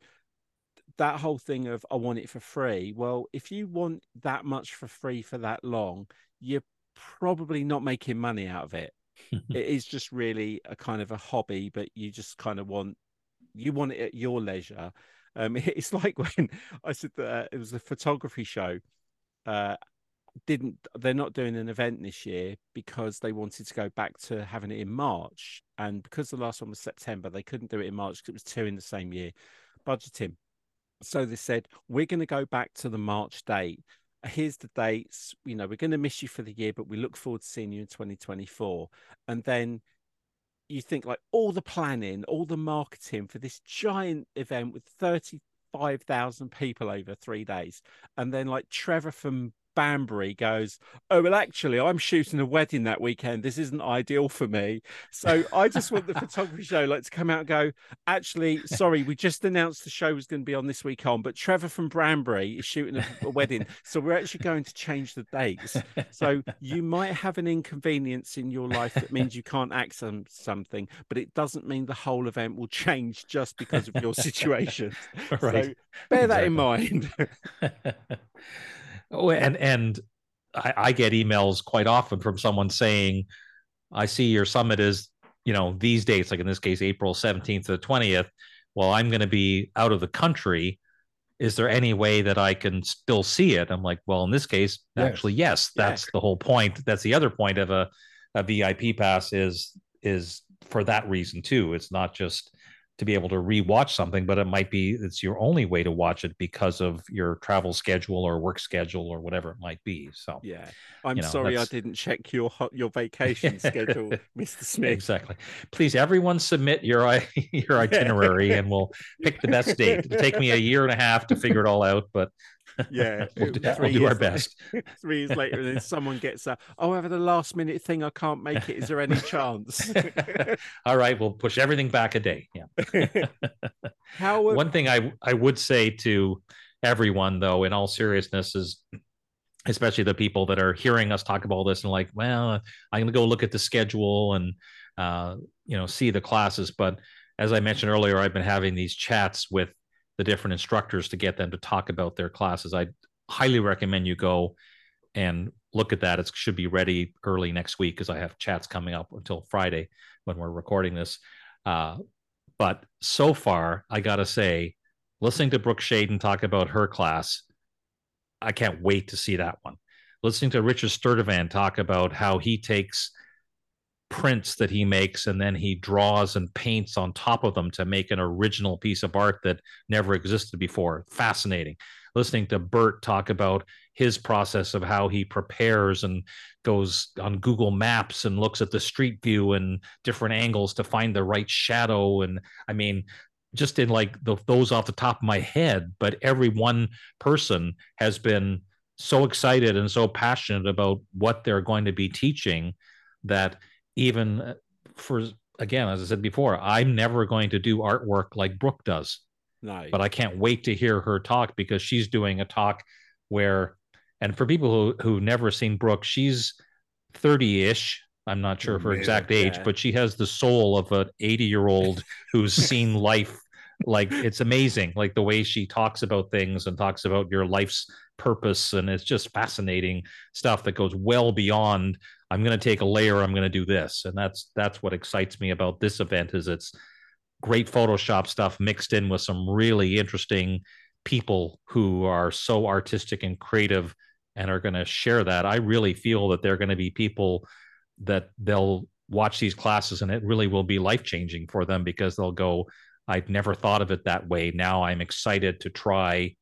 that whole thing of I want it for free. Well, if you want that much for free for that long, you're probably not making money out of it. it is just really a kind of a hobby, but you just kind of want you want it at your leisure. Um, it's like when I said that uh, it was a photography show. Uh, didn't they're not doing an event this year because they wanted to go back to having it in March, and because the last one was September, they couldn't do it in March because it was two in the same year. Budgeting. So they said, we're going to go back to the March date. Here's the dates. You know, we're going to miss you for the year, but we look forward to seeing you in 2024. And then you think like all the planning, all the marketing for this giant event with 35,000 people over three days. And then like Trevor from Banbury goes, Oh, well, actually, I'm shooting a wedding that weekend. This isn't ideal for me. So I just want the photography show like to come out and go, Actually, sorry, we just announced the show was going to be on this week on, but Trevor from Banbury is shooting a, a wedding. So we're actually going to change the dates. So you might have an inconvenience in your life that means you can't access something, but it doesn't mean the whole event will change just because of your situation. Right. So bear that in mind. oh, and and I, I get emails quite often from someone saying, "I see your summit is you know these dates, like in this case, April seventeenth to the twentieth. Well, I'm going to be out of the country. Is there any way that I can still see it?" I'm like, "Well, in this case, Yes. actually, yes. Yeah. That's the whole point. That's the other point of a a VIP pass is is for that reason too. It's not just." To be able to rewatch something, but it might be it's your only way to watch it because of your travel schedule or work schedule or whatever it might be. So Yeah, I'm You know, sorry I didn't check your your vacation schedule, Mr. Smith. exactly. Please, everyone, submit your your itinerary, and we'll pick the best date. It'll take me a year and a half to figure it all out, but Yeah, we'll do, we'll do our later- best. Three years later, and then someone gets a, oh, I have a last minute thing, I can't make it. Is there any chance? all right, we'll push everything back a day. Yeah. How would- One thing I I would say to everyone though, in all seriousness, is especially the people that are hearing us talk about all this and like, well, I'm gonna go look at the schedule and uh, you know see the classes. But as I mentioned earlier, I've been having these chats with the different instructors to get them to talk about their classes. I highly recommend you go and look at that. It should be ready early next week because I have chats coming up until Friday when we're recording this. Uh, but so far, I gotta say, listening to Brooke Shaden talk about her class, I can't wait to see that one. Listening to Richard Sturtevant talk about how he takes prints that he makes and then he draws and paints on top of them to make an original piece of art that never existed before. Fascinating. Listening to Bert talk about his process of how he prepares and goes on Google Maps and looks at the street view and different angles to find the right shadow. And I mean, just in like the, those off the top of my head, but every one person has been so excited and so passionate about what they're going to be teaching that even uh, for again, as I said before, I'm never going to do artwork like Brooke does no, but I can't wait to hear her talk because she's doing a talk where, and for people who who never seen Brooke, she's thirty ish. I'm not sure of her exact age, but she has the soul of an 80 year old who's seen life. Like it's amazing, like the way she talks about things and talks about your life's purpose, and it's just fascinating stuff that goes well beyond. I'm going to take a layer. I'm going to do this, and that's that's what excites me about this event. Is it's great Photoshop stuff mixed in with some really interesting people who are so artistic and creative and are going to share that. I really feel that they're going to be people that they'll watch these classes and it really will be life changing for them because they'll go, I'd never thought of it that way. Now I'm excited to try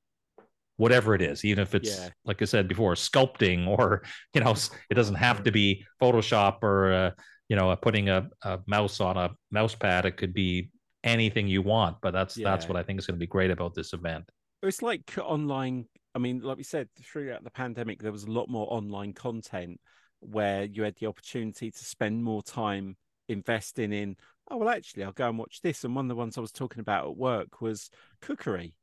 whatever it is, even if it's Yeah. like I said before, sculpting or you know, it doesn't have to be Photoshop or uh, you know, putting a, a mouse on a mouse pad. It could be anything you want, but that's that's what I think is going to be great about this event. it's like online. I mean, like we said, throughout the pandemic, there was a lot more online content where you had the opportunity to spend more time investing in. Oh well, actually, I'll go and watch this. And one of the ones I was talking about at work was cookery.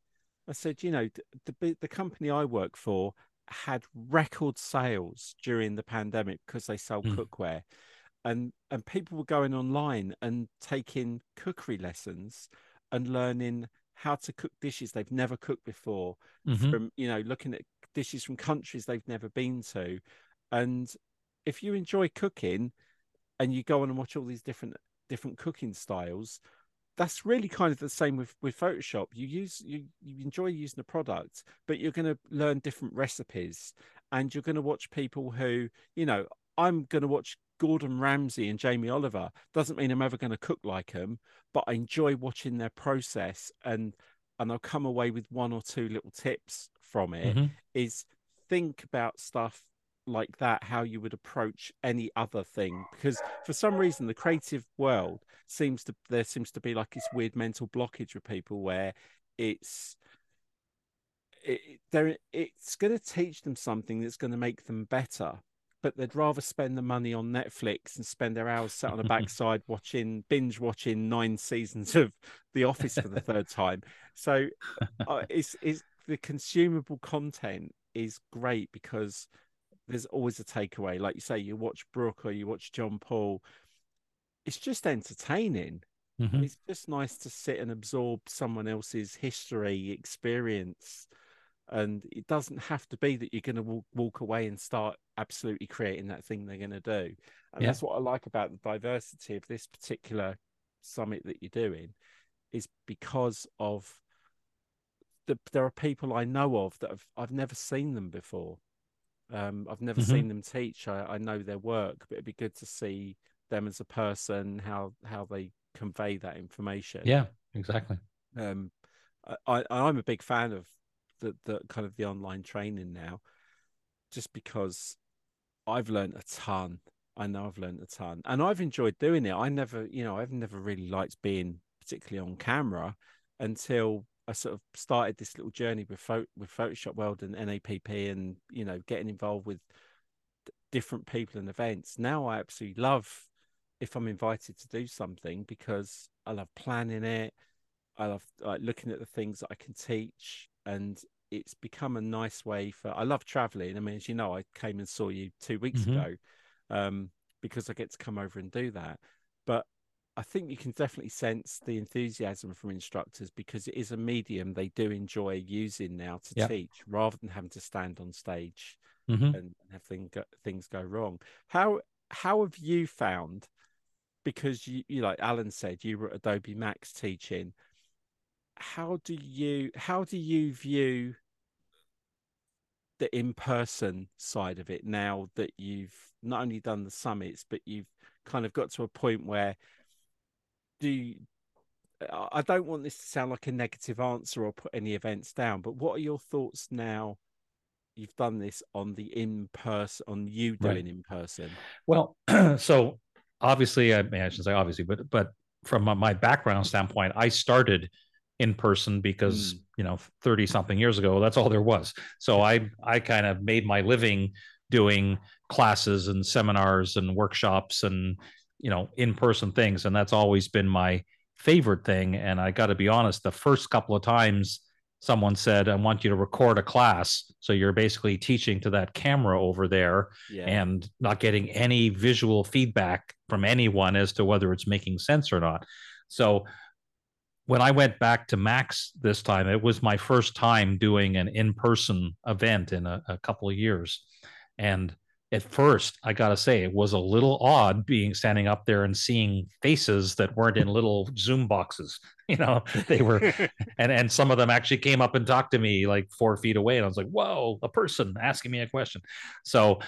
I said, you know, the the, company I work for had record sales during the pandemic because they sell Mm. cookware, and and people were going online and taking cookery lessons and learning how to cook dishes they've never cooked before Mhm. from you know looking at dishes from countries they've never been to and if you enjoy cooking and you go on and watch all these different different cooking styles that's really kind of the same with with photoshop. You use you you enjoy using the product but you're going to learn different recipes and you're going to watch people who you know i'm going to watch gordon ramsay and jamie oliver. Doesn't mean i'm ever going to cook like them but i enjoy watching their process and and i'll come away with one or two little tips from it. Mhm. is think about stuff like that how you would approach any other thing because for some reason the creative world seems to there seems to be like this weird mental blockage with people where it's it, they're it's going to teach them something that's going to make them better but they'd rather spend the money on netflix and spend their hours sat on the backside watching binge watching nine seasons of the office for the third time. So uh, it's, it's the consumable content is great because there's always a takeaway like you say you watch brooke or you watch john paul it's just entertaining Mhm. it's just nice to sit and absorb someone else's history experience and it doesn't have to be that you're going to walk, walk away and start absolutely creating that thing they're going to do and Yeah. that's what i like about the diversity of this particular summit that you're doing is because of the, there are people i know of that have i've never seen them before um, i've never Mhm. seen them teach I, I know their work but it'd be good to see them as a person how how they convey that information Yeah, exactly. um I, I i'm a big fan of the the kind of the online training now just because i've learned a ton i know i've learned a ton and i've enjoyed doing it i never you know i've never really liked being particularly on camera until i sort of started this little journey with Pho- with photoshop world and napp and you know getting involved with different people and events now i absolutely love if i'm invited to do something because i love planning it I love like looking at the things that I can teach, and it's become a nice way for. I love traveling. I mean, as you know, I came and saw you two weeks Mhm. ago, um, because I get to come over and do that. But I think you can definitely sense the enthusiasm from instructors because it is a medium they do enjoy using now to Yeah. teach, rather than having to stand on stage Mhm. and have thing go, things go wrong. How how have you found? Because you, you like Alan said, you were at Adobe Max teaching. How do you how do you view the in person side of it now that you've not only done the summits, but you've kind of got to a point where do you, I don't want this to sound like a negative answer or put any events down, but what are your thoughts now? You've done this on the in person, on you Right. doing in person. Well, so obviously, I mean, I shouldn't say obviously, but but from my- my background standpoint, I started in person because Mm. you know, thirty something years ago, that's all there was. So I I kind of made my living doing classes and seminars and workshops and you know in person things, and that's always been my favorite thing. And I got to be honest, the first couple of times someone said, "I want you to record a class," so you're basically teaching to that camera over there Yeah. and not getting any visual feedback from anyone as to whether it's making sense or not. So when I went back to Max this time, it was my first time doing an in-person event in a, a couple of years. And at first, I gotta say, it was a little odd being standing up there and seeing faces that weren't in little Zoom boxes. You know, they were and and some of them actually came up and talked to me like four feet away and i was like whoa a person asking me a question so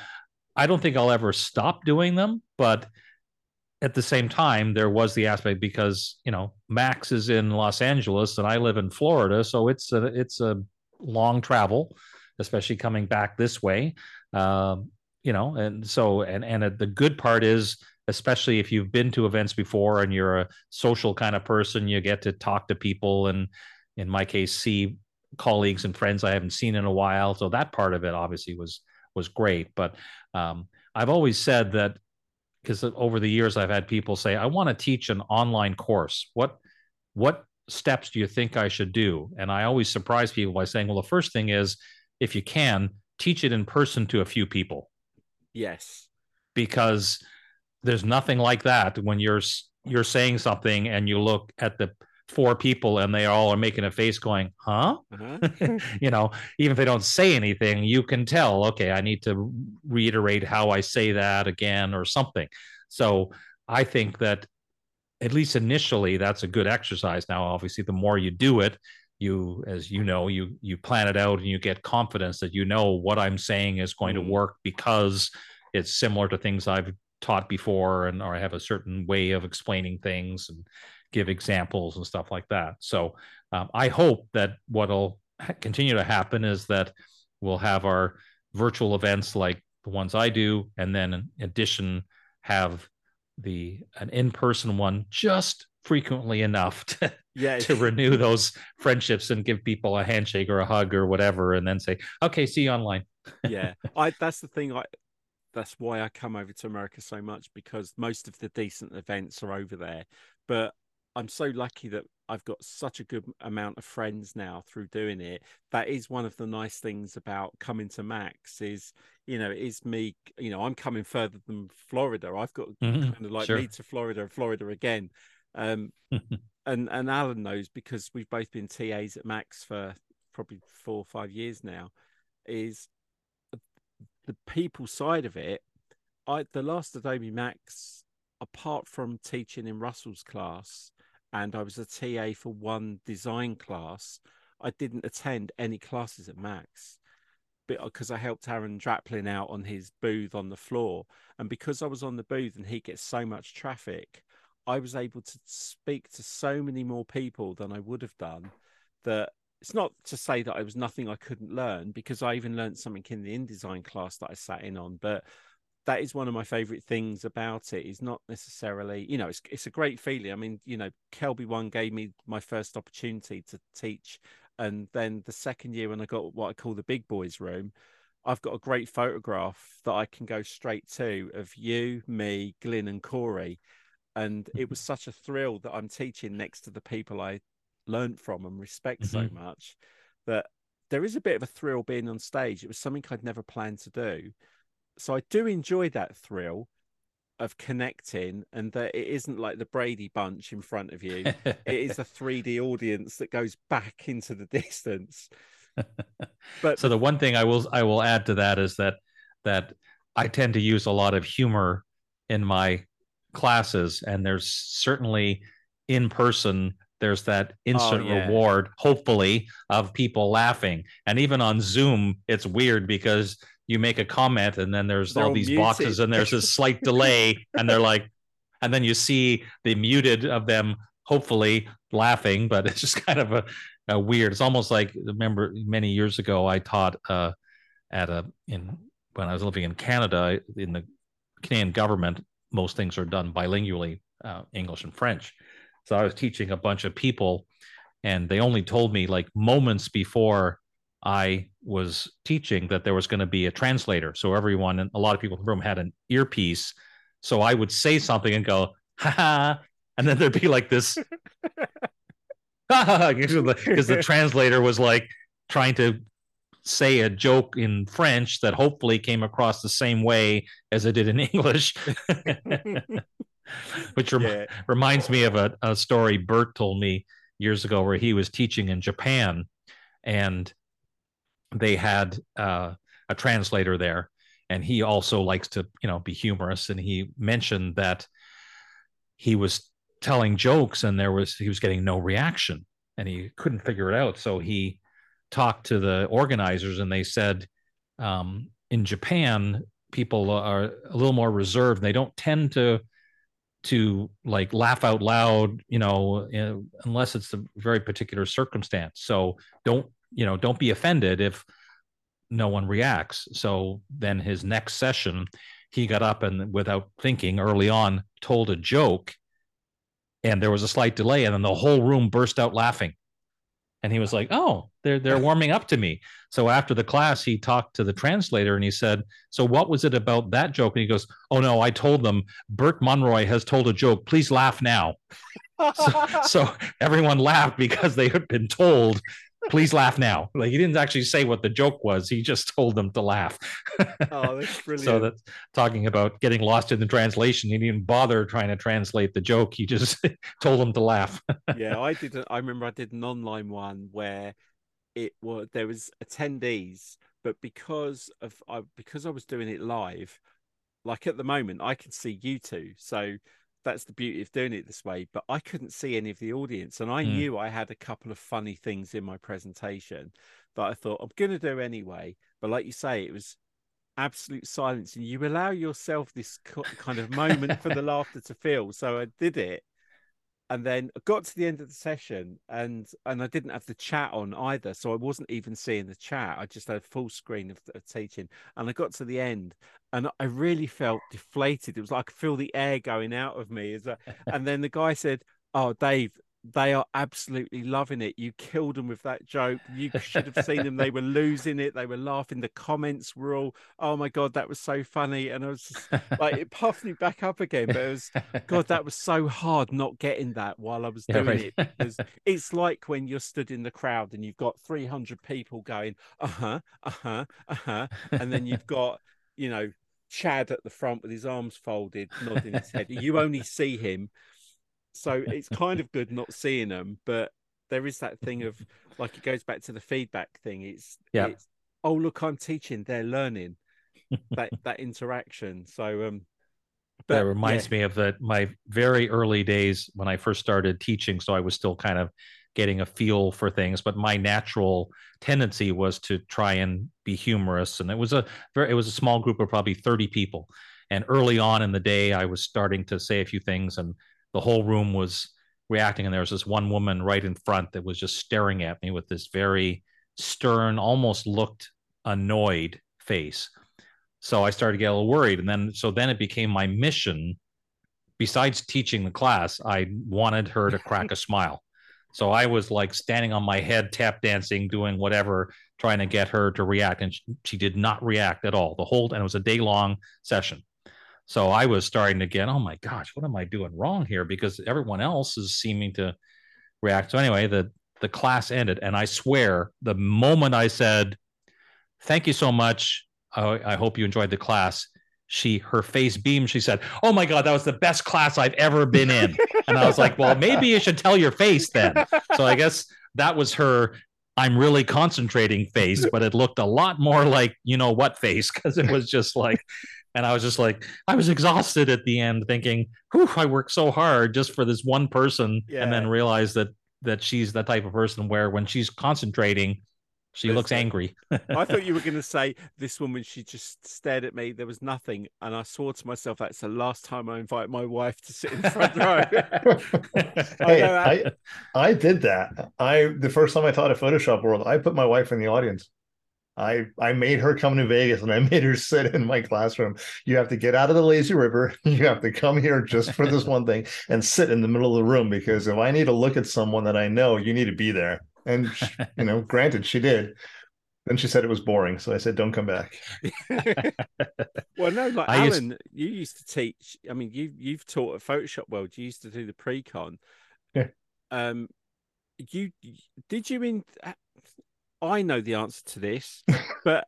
i don't think i'll ever stop doing them but at the same time there was the aspect because you know max is in los angeles and i live in florida so it's a it's a long travel especially coming back this way um, you know and so and and the good part is especially if you've been to events before and you're a social kind of person you get to talk to people and in my case see colleagues and friends i haven't seen in a while. So that part of it obviously was was great. But um, i've always said that because over the years i've had people say i want to teach an online course. What what steps do you think i should do? And i always surprise people by saying well the first thing is if you can teach it in person to a few people yes. because there's nothing like that when you're you're saying something and you look at the four people and they all are making a face going huh Uh-huh. you know even if they don't say anything you can tell okay i need to reiterate how i say that again or something so i think that at least initially that's a good exercise now obviously the more you do it you as you know you you plan it out and you get confidence that you know what i'm saying is going to work because it's similar to things i've taught before and or i have a certain way of explaining things and give examples and stuff like that. So um, i hope that what'll ha- continue to happen is that we'll have our virtual events like the ones i do and then in addition have the an in-person one just frequently enough to, Yeah, to renew those friendships and give people a handshake or a hug or whatever, and then say, "Okay, see you online." yeah. I that's the thing. I that's why I come over to America so much because most of the decent events are over there. But I'm so lucky that I've got such a good amount of friends now through doing it. That is one of the nice things about coming to Max is, you know, it is me, you know, I'm coming further than Florida. I've got Mhm, kind of like sure. me to Florida and Florida again. Um and and Alan knows because we've both been TAs at Max for probably four or five years now, is the people side of it. I the last Adobe Max, apart from teaching in Russell's class, and I was a TA for one design class, I didn't attend any classes at Max because I helped Aaron Draplin out on his booth on the floor. And because I was on the booth and he gets so much traffic, I was able to speak to so many more people than I would have done. That it's not to say that I was nothing I couldn't learn because I even learned something in the InDesign class that I sat in on. But that is one of my favorite things about it is not necessarily you know it's it's a great feeling i mean you know kelby one gave me my first opportunity to teach and then the second year when i got what i call the big boys room i've got a great photograph that i can go straight to of you me glyn and corey and it was such a thrill that i'm teaching next to the people i learned from and respect so Mhm. much that there is a bit of a thrill being on stage it was something i'd never planned to do so I do enjoy that thrill of connecting and that it isn't like the Brady bunch in front of you. it is a 3D audience that goes back into the distance. But so the one thing I will I will add to that is that that I tend to use a lot of humor in my classes, and there's certainly in person there's that instant yeah. reward, hopefully, of people laughing, and even on Zoom, it's weird because you make a comment and then there's They're all these muted. boxes and there's a slight delay, and they're like, and then you see the muted of them hopefully laughing, but it's just kind of a uh, weird. It's almost like remember many years ago I taught uh, at a in when I was living in Canada in the Canadian government. Most things are done bilingually, uh, English and French. So I was teaching a bunch of people, and they only told me like moments before I was teaching that there was going to be a translator. So everyone and a lot of people in the room had an earpiece. So I would say something and go, ha ha. And then there'd be like this because the translator was like trying to say a joke in French that hopefully came across the same way as it did in English, which rem- yeah, reminds me of a, a story Bert told me years ago where he was teaching in Japan and they had uh, a translator there and he also likes to you know be humorous and he mentioned that he was telling jokes and there was he was getting no reaction and he couldn't figure it out. So he talked to the organizers and they said um, in japan people are a little more reserved. They don't tend to to like laugh out loud you know unless it's a very particular circumstance. So don't you know don't be offended if no one reacts. So then his next session he got up and without thinking early on told a joke and there was a slight delay and then the whole room burst out laughing and he was like oh they're they're warming up to me. So after the class he talked to the translator and he said so what was it about that joke? And he goes oh no i told them bert monroy has told a joke. Please laugh now. So, so everyone laughed because they had been told please laugh now like he didn't actually say what the joke was he just told them to laugh oh, that's brilliant. so that's talking about getting lost in the translation he didn't even bother trying to translate the joke he just told them to laugh yeah, I did. a- I remember I did an online one where it was there was attendees, but because of I because I was doing it live, like at the moment I can see you two, so that's the beauty of doing it this way. But I couldn't see any of the audience, and I Mm. knew I had a couple of funny things in my presentation that I thought I'm going to do anyway. But like you say, it was absolute silence, and you allow yourself this kind of moment for the laughter to feel. So I did it and then I got to the end of the session and and I didn't have the chat on either, so I wasn't even seeing the chat. I just had a full screen of, of teaching, and I got to the end, and I really felt deflated. It was like I feel the air going out of me. As a, and then the guy said, Oh, Dave, they are absolutely loving it. You killed them with that joke. You should have seen them. They were losing it. They were laughing. The comments were all, "Oh my god, that was so funny!" And I was just, like, it puffed me back up again. But it was, God, that was so hard not getting that while I was Yeah, doing right. it. Because it's like when you're stood in the crowd and you've got 300 people going, "Uh huh, uh huh, uh huh," and then you've got, you know. Chad at the front with his arms folded, nodding his head. You only see him so it's kind of good not seeing them but there is that thing of like it goes back to the feedback thing it's Yeah. it's, oh look i'm teaching they're learning that that interaction so um that reminds me of the my very early days when I first started teaching. So I was still kind of getting a feel for things, but my natural tendency was to try and be humorous. And it was a very it was a small group of probably 30 people. And early on in the day, I was starting to say a few things, and the whole room was reacting. And there was this one woman right in front that was just staring at me with this very stern, almost looked annoyed face. So I started to get a little worried. And then, so then it became my mission, besides teaching the class, I wanted her to crack a smile. So I was like standing on my head, tap dancing, doing whatever, trying to get her to react. And she, she did not react at all. The whole, and it was a day long session. So I was starting to get, oh my gosh, what am I doing wrong here? Because everyone else is seeming to react. So anyway, the the class ended, and I swear, the moment I said, "Thank you so much," I, I hope you enjoyed the class. She, her face beamed. She said, "Oh my god, that was the best class I've ever been in." and I was like, "Well, maybe you should tell your face then." So I guess that was her. I'm really concentrating face, but it looked a lot more like you know what face because it was just like, and I was just like, I was exhausted at the end, thinking, "Whew, I worked so hard just for this one person," and then realized that that she's the type of person where when she's concentrating, she There's looks the- angry. i thought you were going to say this woman she just stared at me there was nothing and i swore to myself that's the last time i invite my wife to sit in the front row hey, know, I, I did that. I the first time I taught at Photoshop World, I put my wife in the audience. I I made her come to Vegas and I made her sit in my classroom. You have to get out of the lazy river. You have to come here just for this one thing and sit in the middle of the room because if I need to look at someone that I know, you need to be there. And sh- you know, granted, she did. Then she said it was boring, so I said, "Don't come back." well no like I used- alan you used to teach i mean you you've taught at photoshop world you used to do the pre-con Yeah. um you did you in i know the answer to this but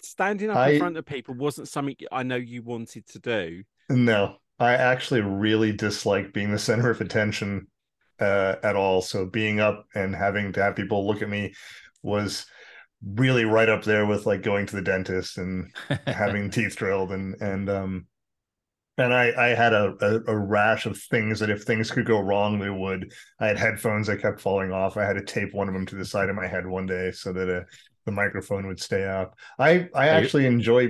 standing up I- in front of people wasn't something i know you wanted to do No, I actually really dislike being the center of attention uh, at all. So being up and having to have people look at me was really right up there with like going to the dentist and having teeth drilled and and um and I I had a, a a rash of things that if things could go wrong they would. I had headphones that kept falling off. I had to tape one of them to the side of my head one day so that uh, the microphone would stay up. I I actually enjoy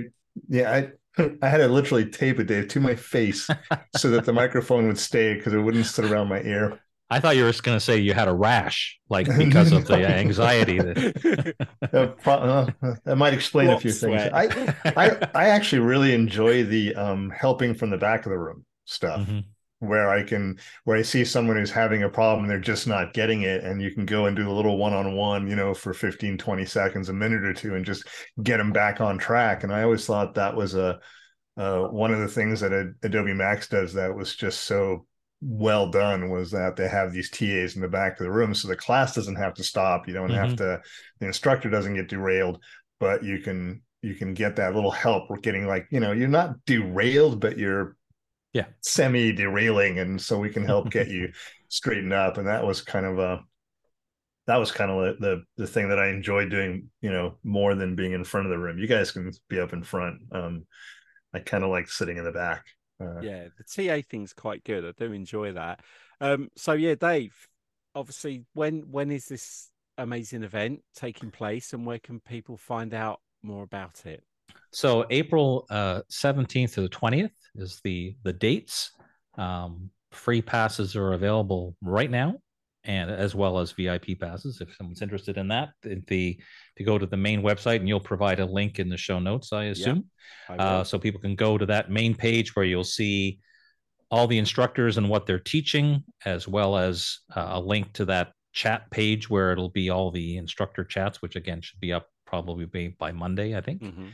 yeah I I had to literally tape it Dave to my face so that the microphone would stay because it wouldn't sit around my ear. I thought you were just going to say you had a rash, like because of the anxiety. That, Uh, that might explain a Flop few things. I I I actually really enjoy the um helping from the back of the room stuff. Mhm. where I can where I see someone who's having a problem and they're just not getting it and you can go and do a little one-on-one you know for 15 20 seconds a minute or two and just get them back on track and I always thought that was a uh, one of the things that Adobe Max does that was just so well done was that they have these TAs in the back of the room so the class doesn't have to stop. You don't have to the instructor doesn't get derailed but you can you can get that little help with getting like you know you're not derailed but you're Yeah. semi derailing and so we can help get you straightened up. And that was kind of a that was kind of the the thing that I enjoyed doing you know more than being in front of the room. You guys can be up in front. Um I kind of like sitting in the back uh, yeah the ta thing's quite good i do enjoy that. Um so yeah dave obviously when when is this amazing event taking place and where can people find out more about it? So April uh, 17th to the 20th is the the dates. Um, free passes are available right now, and as well as VIP passes if someone's interested in that. If the if you go to the main website and you'll provide a link in the show notes, I assume. I Uh, so people can go to that main page where you'll see all the instructors and what they're teaching, as well as uh, a link to that chat page where it'll be all the instructor chats, which again should be up probably by, by Monday, I think. Mhm.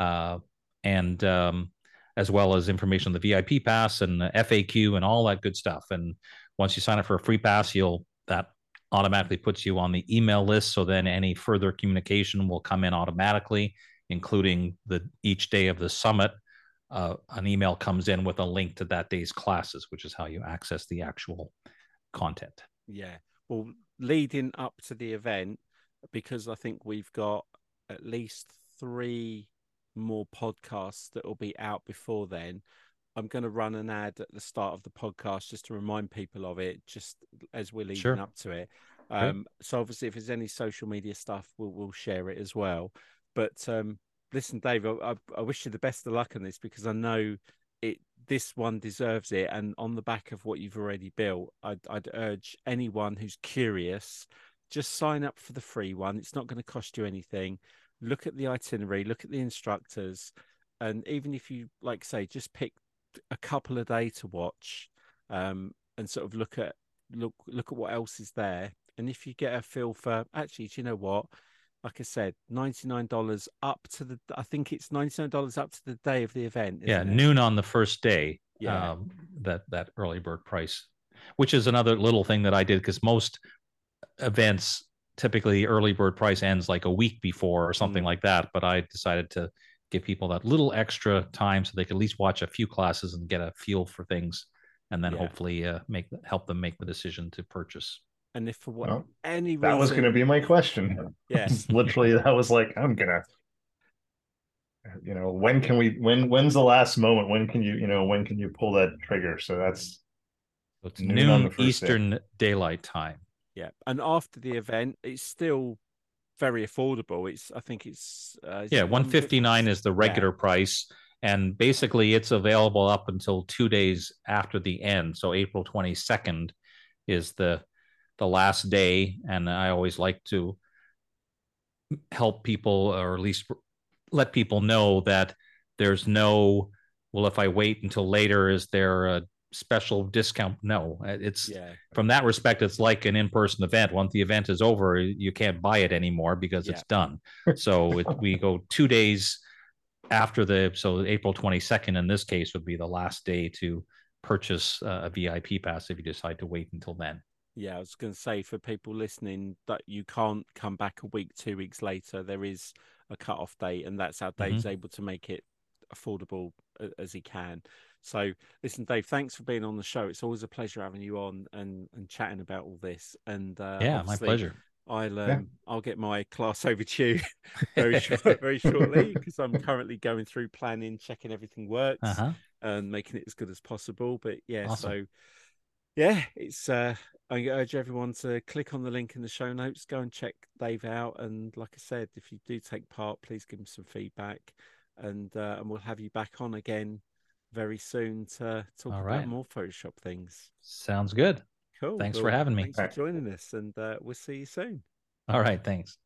Uh, and um, as well as information on the VIP pass and the FAQ and all that good stuff. And once you sign up for a free pass, you'll that automatically puts you on the email list. So then any further communication will come in automatically, including the each day of the summit. Uh, an email comes in with a link to that day's classes, which is how you access the actual content. Yeah. Well, leading up to the event, because I think we've got at least three more podcasts that will be out before then. I'm going to run an ad at the start of the podcast just to remind people of it, just as we're leading Sure. up to it. Um, so obviously, if there's any social media stuff, we'll we'll share it as well. But um, listen, Dave, I, I, I wish you the best of luck on this because I know it. This one deserves it, and on the back of what you've already built, I'd, I'd urge anyone who's curious, just sign up for the free one. It's not going to cost you anything. Look at the itinerary, look at the instructors, and even if you like say just pick a couple a day to watch, um, and sort of look at look look at what else is there. And if you get a feel for actually, do you know what? Like I said, ninety nine dollars up to the. I think it's ninety nine dollars up to the day of the event. yeah, it? noon on the first day. Yeah. um, that that early bird price, which is another little thing that I did because most events typically early bird price ends like a week before or something Mm. like that. But I decided to give people that little extra time so they can at least watch a few classes and get a feel for things, and then Yeah. hopefully uh, make help them make the decision to purchase. And if for what Well, any That was going to be my question. yes Literally, that was like, I'm gonna, you know, when can we? When when's the last moment? When can you, you know, when can you pull that trigger? So that's So it's Noon noon first day. Eastern Daylight Time. yeah. And after the event, it's still very affordable. It's I think it's uh, is Yeah, one fifty nine is the Yeah. regular price, and basically it's available up until two days after the end. So April twenty second is the the last day, and I always like to help people, or at least let people know that there's no. Well, if I wait until later, is there a special discount? No, it's Yeah, from that respect, it's like an in-person event. Once the event is over, you can't buy it anymore because it's done. So it, we go two days after the so April 22nd in this case would be the last day to purchase uh, a VIP pass if you decide to wait until then. yeah. I was going to say for people listening that you can't come back a week, two weeks later. There is a cut off date, and that's how Mm-hmm. Dave's able to make it affordable as he can. So, listen, Dave, thanks for being on the show. It's always a pleasure having you on and and chatting about all this. And uh, yeah, my pleasure. I'll um, Yeah. I'll get my class over to you very short, very shortly because I'm currently going through planning, checking everything works, Uh-huh. and making it as good as possible. But yeah, Awesome. so yeah, it's uh, I urge everyone to click on the link in the show notes, go and check Dave out, and like I said, if you do take part, please give him some feedback, and uh, and we'll have you back on again very soon to talk All about right. more Photoshop things. Sounds good. Cool. Thanks for having me. Thanks for joining us, and uh, we'll see you soon. All right, thanks.